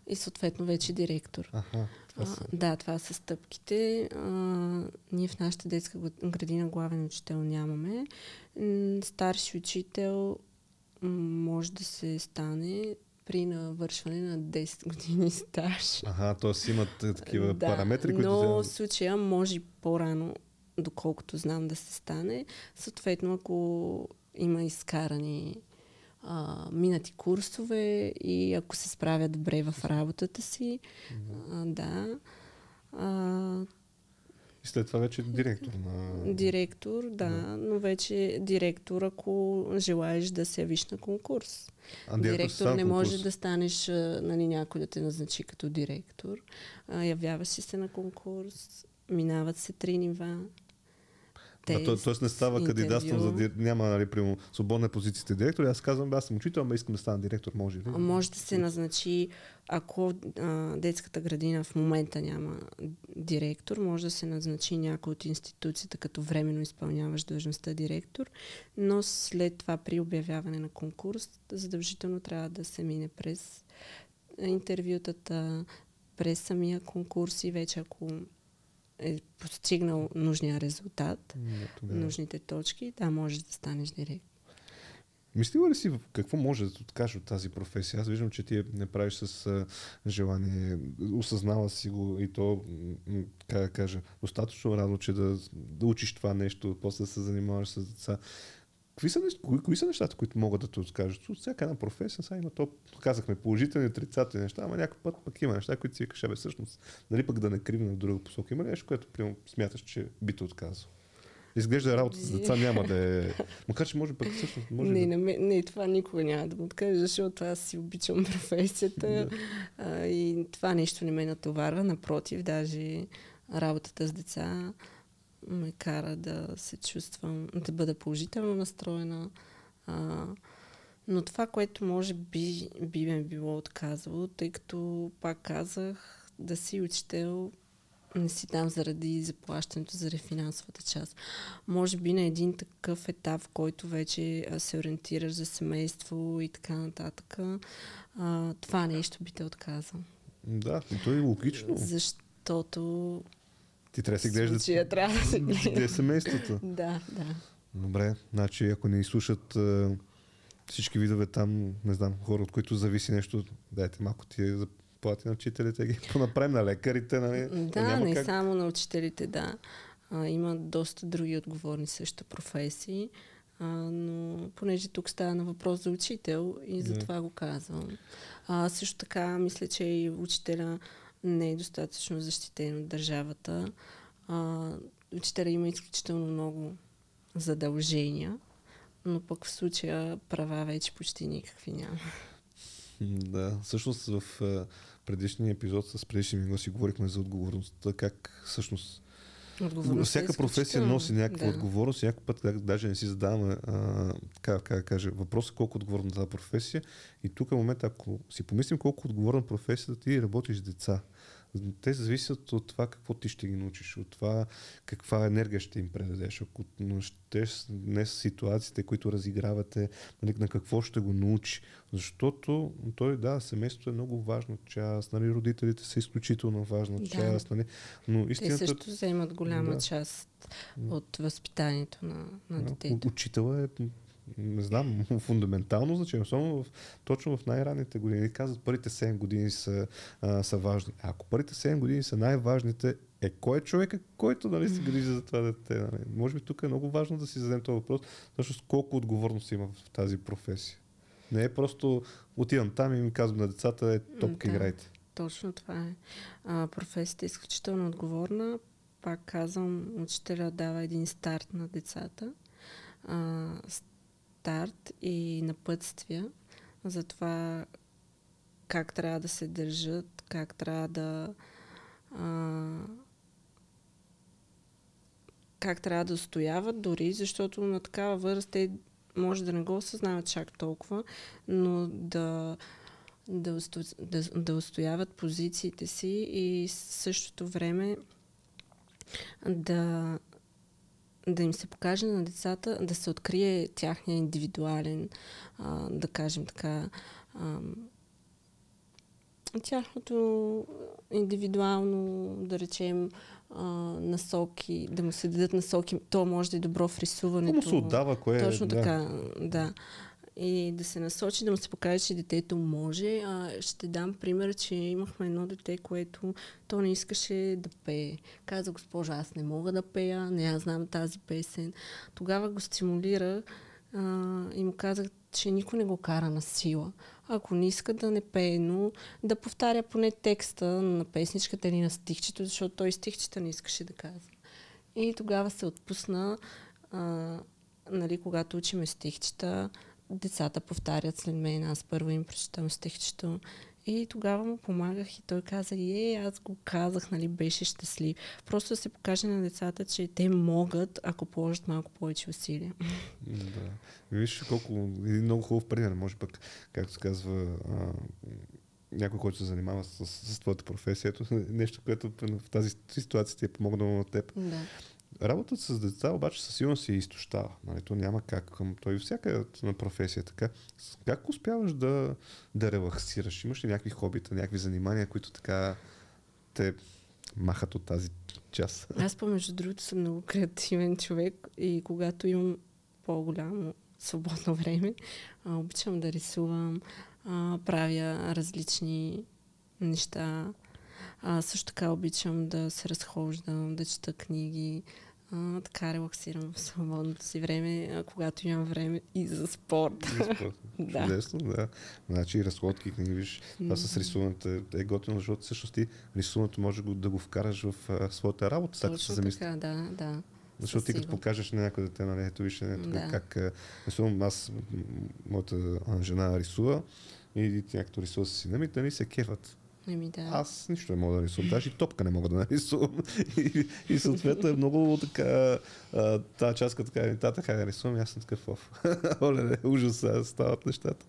И съответно вече директор. Ага. Това са... А, да, това са стъпките. А, ние в нашата детска градина главен учител нямаме. Старши учител може да се стане при навършване на 10 (laughs) години стаж. Ага, т.е. имат такива да, параметри, които... Но в случая може по-рано, доколкото знам да се стане. Съответно, ако има изкарани а, минати курсове и ако се справят добре в работата си, а, да. А, и след това вече директор на... Директор, да, да, но вече директор, ако желаеш да се явиш на конкурс. А, директор, не може конкурс. да станеш, нали, някой да те назначи като директор. А, явяваш си се на конкурс, минават се три нива тест, да, тоест не става кандидатствам за няма нали, прямо свободна позицията директор. Аз казвам, аз съм учител, ама искам да стана директор, може ли? Може да се назначи, ако а, детската градина в момента няма директор, може да се назначи някой от институцията като временно изпълняваш длъжността директор, но след това при обявяване на конкурс задължително трябва да се мине през интервютата, през самия конкурс и вече ако е постигнал нужния резултат, да, нужните точки, да, можеш да станеш директор. Мислила ли си какво може да откажеш от тази професия? Аз виждам, че ти не правиш с а, желание. Осъзнава си го и то, как да кажа, достатъчно рано, че да, да учиш това нещо, после да се занимаваш с деца. Кои са, кои, кои са нещата, които могат да те откажат? От всяка една професия, сега има то, казахме, положителни, отрицателни неща, ама някой път пък има неща, които си викаш, бе, всъщност, дали пък да не кривим в друга посока. Има ли нещо, което прием, смяташ, че би те отказал? Изглежда работа с деца няма да е... (laughs) Макар, че може пък всъщност... Може не, да... не, не, това никога няма да му откажа, защото аз си обичам (laughs) професията да. а, и това нещо не ме натоварва. Напротив, даже работата с деца ме кара да се чувствам, да бъда положително настроена. А, но това, което може би, би ме било отказало, тъй като пак казах, да си учител не си там заради заплащането, заради финансовата част. Може би на един такъв етап, в който вече се ориентираш за семейство и така нататък, а, това нещо би те отказал. Да, то е логично. Защото ти трябва да се гледаш. Случая трябва да се гледа. семейството. да, да. Добре, значи ако не изслушат всички видове там, не знам, хора, от които зависи нещо, дайте малко ти заплати на учителите, ги (laughs) понаправим на лекарите, нали? Да, Няма не как... само на учителите, да. А, има доста други отговорни също професии, а, но понеже тук става на въпрос за учител и за това го казвам. А, също така, мисля, че и учителя не е достатъчно защитен от държавата. А, учителя има изключително много задължения, но пък в случая права вече почти никакви няма. Да, всъщност в предишния епизод с предишния ми си говорихме за отговорността, как всъщност всяка професия носи някаква да. отговорност някой път даже не си задаваме а, как, как кажа, въпроса колко отговорна е тази професия. И тук е момента, ако си помислим колко отговорна професията ти работиш с деца. Те зависят от това какво ти ще ги научиш, от това каква енергия ще им предадеш. Ако щеш днес ситуациите, които разигравате, нали, на какво ще го научи. Защото той, да, семейството е много важна част, нали, родителите са изключително важна да. част. Нали, но истината... Те също вземат голяма да. част от възпитанието на, на детето. Учителя е не знам, (laughs) фундаментално значение, особено в, точно в най-ранните години. Казват, първите 7 години са, а, са важни. А ако първите 7 години са най-важните, е кой е човека, който нали, се грижи за това дете? Нали? Може би тук е много важно да си зададем този въпрос, защото колко отговорност има в тази професия. Не е просто отивам там и ми казвам на децата, е топка да, играйте. Точно това е. А, професията е изключително отговорна. Пак казвам, учителя дава един старт на децата. А, старт и напътствия за това как трябва да се държат, как трябва да а, как трябва да устояват дори, защото на такава възраст те може да не го осъзнават чак толкова, но да, да, да, да устояват позициите си и същото време да, да им се покаже на децата, да се открие тяхния индивидуален, а, да кажем така, а, тяхното индивидуално, да речем, а, насоки, да му се дадат насоки. То може да е добро в рисуването. Му се отдава, кое е. Точно така, да и да се насочи, да му се покаже, че детето може. А, ще дам пример, че имахме едно дете, което то не искаше да пее. Каза, госпожа, аз не мога да пея, не аз знам тази песен. Тогава го стимулира а, и му казах, че никой не го кара на сила. Ако не иска да не пее, но да повтаря поне текста на песничката или на стихчето, защото той стихчета не искаше да казва. И тогава се отпусна, а, нали, когато учиме стихчета, децата повтарят след мен, аз първо им прочитам стихчето и тогава му помагах и той каза, е, аз го казах, нали, беше щастлив. Просто да се покаже на децата, че те могат, ако положат малко повече усилия. Да. Виж колко, един много хубав пример, може пък, както се казва, а, някой, който се занимава с, с, с твоята професия, ето (laughs) нещо, което в тази ситуация ти е помогнало на теб. Да. Работата с деца обаче със сигурност се изтощава. Нали? То няма как. Към той всяка на професия така. Как успяваш да, да релаксираш? Имаш ли някакви хобита, някакви занимания, които така те махат от тази част? (laughs) Аз помежду другото съм много креативен човек и когато имам по-голямо свободно време, обичам да рисувам, правя различни неща. А, също така обичам да се разхождам, да чета книги, а, така релаксирам в свободното си време, а, когато имам време и за спорт. И спорт. (laughs) да. Чудесно, да. Значи разходки книги, виж, това с рисуването е, е готино, защото всъщност ти рисуването може да го вкараш в а, своята работа. Точно се така, да, да. Защото ти като покажеш на някой дете, нали, ето виж ето, да. как рисувам, аз, моята жена рисува и тя като рисува с сина ми, нали се кефат. Еми, да. Аз нищо не мога да рисувам, даже и топка не мога да нарисувам. (laughs) и, и съответно е много така, тази част като така, тата, как да рисувам, аз съм такъв. (laughs) Оле, ужас, стават нещата.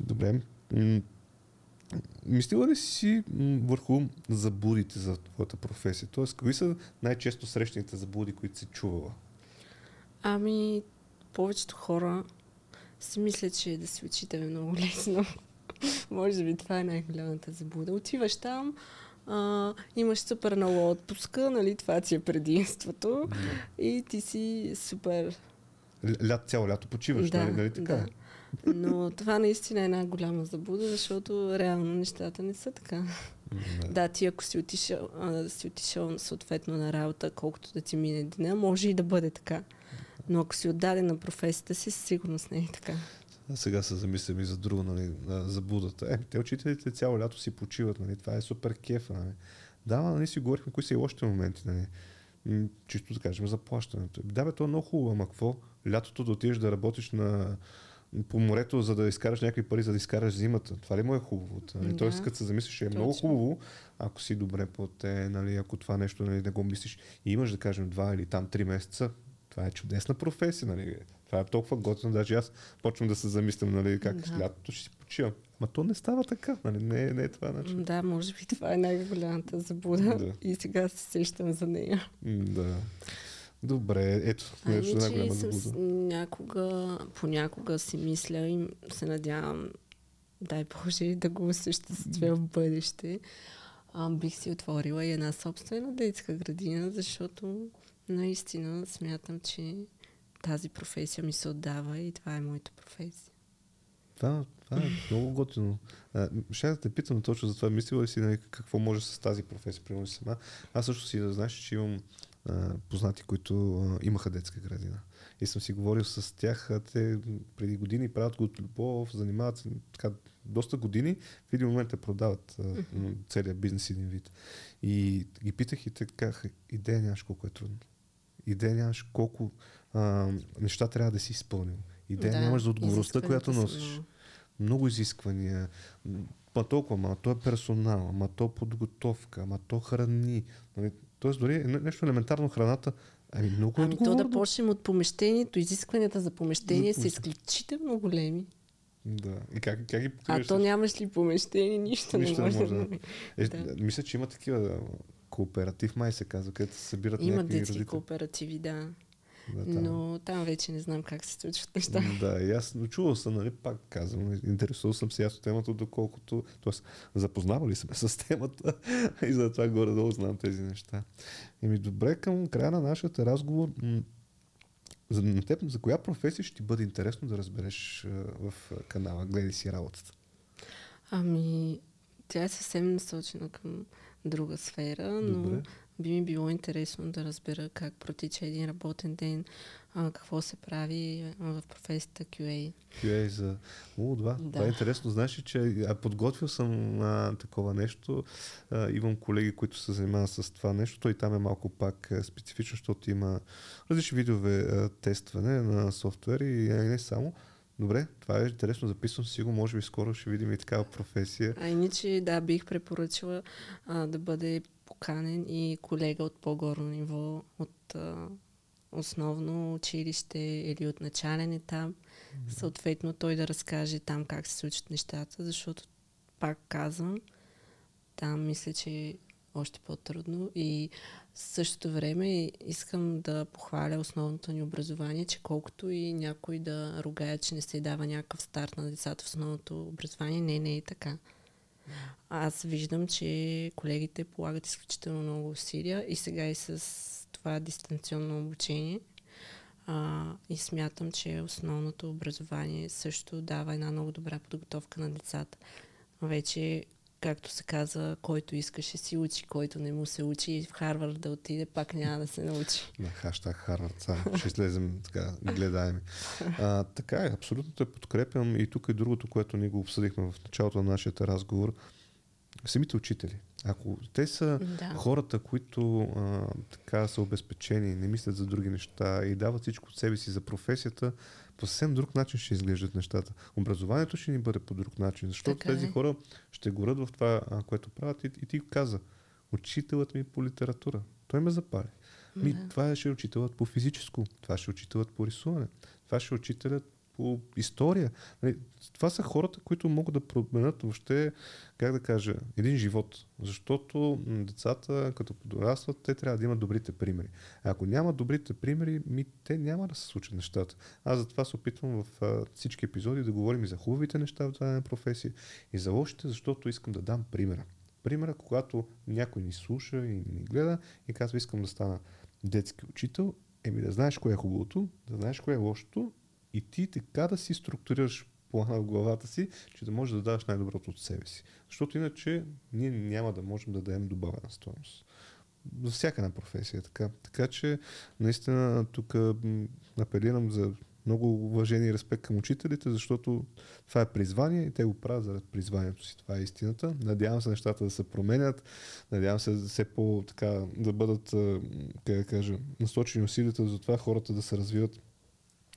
Добре. Мислила ли си върху заблудите за твоята професия? Тоест, какви са най-често срещаните заблуди, които си чувала? Ами, повечето хора си мислят, че да си учител е много лесно. Може би това е най-голямата заблуда. Отиваш там, а, имаш супер много отпуска, нали, това ти е предимството и ти си супер... Лят, цяло лято почиваш, да, нали, нали така? Да. Но (laughs) това наистина е една голяма заблуда, защото реално нещата не са така. Да, да ти ако си отишъл, а, си отишъл съответно на работа, колкото да ти мине деня, може и да бъде така. Но ако си отдаден на професията си, със сигурност не е така. Сега се замислям и за друго, нали, за будата. Е, те учителите цяло лято си почиват, нали, това е супер кефа. Нали. Да, нали си говорихме кои са и лошите моменти, нали. Чисто да кажем заплащането. Да, бе, то е много хубаво, ама какво? Лятото да отидеш да работиш на, по морето, за да изкараш някакви пари, за да изкараш зимата. Това ли му е хубаво? Нали? Да. Тоест, като се замислиш, е много хубаво, ако си добре те, нали, ако това нещо нали, не го мислиш и имаш, да кажем, два или там три месеца, това е чудесна професия, нали? Това е толкова готино, даже аз почвам да се замислям, нали, как Да. лятото ще си почивам. Ма то не става така, нали? Не, не е това начин. Да, може би това е най-голямата заблуда Да. и сега се сещам за нея. Да. Добре, ето, Ами, нещо че най-голяма заблуда. някога, понякога си мисля и се надявам, дай Боже, да го осъществя в бъдеще. А, бих си отворила и една собствена детска градина, защото наистина смятам, че тази професия ми се отдава и това е моята професия. Това, това е много готино. А, Ще да те питам точно за това. Мислила ли си нали, какво може с тази професия, примерно сама? Аз също си да знаеш, че имам а, познати, които а, имаха детска градина. И съм си говорил с тях, а, те преди години правят го от любов, занимават се така доста години, в един момент те продават а, целият бизнес един вид. И ги питах и те казаха, идея нямаш колко е трудно. Идея нямаш колко а, неща трябва да си изпълнил. Идея Да, нямаш за отговорността, която носиш много. много изисквания. Ма толкова, ма то е персонал, ма то подготовка, ма то храни. Нали? Тоест дори не- нещо елементарно храната, ами много е Ами то отговорно. да почнем от помещението. Изискванията за помещение За са изключително големи. Да. И как, как ги А покриваш? то с- нямаш ли помещение, нищо, Нищо не може да да-. Е, да. Мисля, че има такива кооператив, май се казва, където се събират Има някакви детски родители. кооперативи, да. Да, там. Но там вече не знам как се случват неща. Да, и аз чувал съм, нали, пак казвам, интересувал съм се аз от темата, доколкото, т.е. запознавали сме с темата (laughs) и затова горе-долу знам тези неща. Еми добре, към края на нашия разговор, за, на теб, за коя професия ще ти бъде интересно да разбереш в канала, гледай си работата? Ами, тя е съвсем насочена към друга сфера, но Добре. би ми било интересно да разбера как протича един работен ден, а, какво се прави в професията QA. QA за... О, това, Да. това е интересно. Знаеш ли, че а, подготвил съм а, такова нещо. А, имам колеги, които се занимават с това нещо. Той там е малко пак а, специфично, защото има различни видове а, тестване на софтуер и а, и не само. Добре, това е интересно, записвам си го, може би скоро ще видим и такава професия. А иначе, да, бих препоръчала а, да бъде поканен и колега от по-горно ниво, от а, основно училище или от начален етап. Съответно, той да разкаже там как се случат нещата, защото, пак казвам, там мисля, че още по-трудно и в същото време искам да похваля основното ни образование, че колкото и някой да ругая, че не се дава някакъв старт на децата в основното образование, не, не е така. Аз виждам, че колегите полагат изключително много усилия и сега и с това дистанционно обучение. А, и смятам, че основното образование също дава една много добра подготовка на децата. Вече, както се казва, който искаше си учи, който не му се учи и в Харвард да отиде, пак няма да се научи. На хаштаг Харвард, само ще излезем така, гледаеми. А, така е, абсолютно те подкрепям и тук е другото, което ние го обсъдихме в началото на нашия разговор. Самите учители. Ако те са Да. хората, които а, така са обезпечени, не мислят за други неща и дават всичко от себе си за професията, по съвсем друг начин ще изглеждат нещата. Образованието ще ни бъде по друг начин, защото Така тези е. хора ще горят в това, а, което правят. И, и ти каза, учителът ми по литература. Той ме запали. Ми, Да. Това ще е учителът по физическо, това ще е учителът по рисуване, това ще е учителят по история. Нали, Това са хората, които могат да променят въобще, как да кажа, един живот. Защото децата, като подрастват, те трябва да имат добрите примери. Ако нямат добрите примери, ми, те няма да се случат нещата. Аз затова се опитвам в всички епизоди да говорим и за хубавите неща в дадена професия и за лошите, защото искам да дам примера. Примера, когато някой ни слуша и ни гледа и казва, искам да стана детски учител, еми да знаеш кое е хубавото, да знаеш кое е лошото и ти така да си структурираш плана в главата си, че да можеш да даваш най-доброто от себе си. Защото иначе ние няма да можем да дадем добавена стоеност. За всяка една професия е така. Така че наистина тук апелирам за много уважение и респект към учителите, защото това е призвание и те го правят заради призванието си. Това е истината. Надявам се нещата да се променят. Надявам се все по така да бъдат, как да кажа, насочени усилията за това хората да се развиват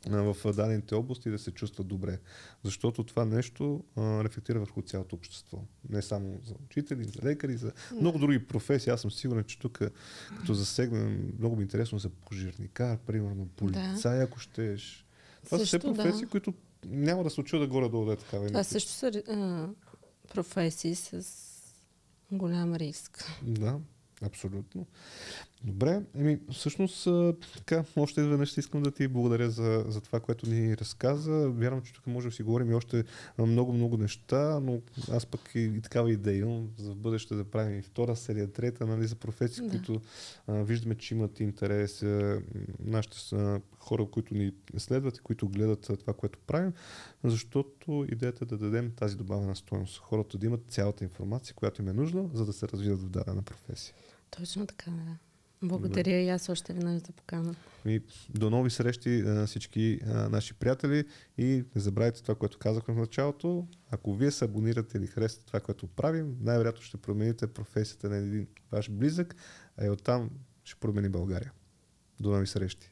в дадените области да се чувстват добре. Защото това нещо а, рефлектира върху цялото общество. Не само за учители, за лекари, за много други професии. Аз съм сигурен, че тук, като засегнем, много ми е интересно за пожирникар, примерно, полицай, да. ако щеш. Това Също, са все професии, да. които няма да се очуда горе-долу да е такава. Това също са а, професии с голям риск. Да, абсолютно. Добре, еми, всъщност така, още веднъж искам да ти благодаря за, за това, което ни разказа. Вярвам, че тук може да си говорим и още много-много неща, но аз пък и, и такава идея имам за в бъдеще да правим и втора серия, трета, нали, за професии, да. които а, виждаме, че имат интерес. А, нашите са хора, които ни следват и които гледат това, което правим, защото идеята е да дадем тази добавена стоеност. Хората да имат цялата информация, която им е нужна, за да се развиват в дадена професия. Точно така, да. Благодаря и аз още веднъж за покана. И до нови срещи на всички а, наши приятели и не забравяйте това, което казахме в началото. Ако вие се абонирате или харесате това, което правим, най-вероятно ще промените професията на един ваш близък, а и оттам ще промени България. До нови срещи!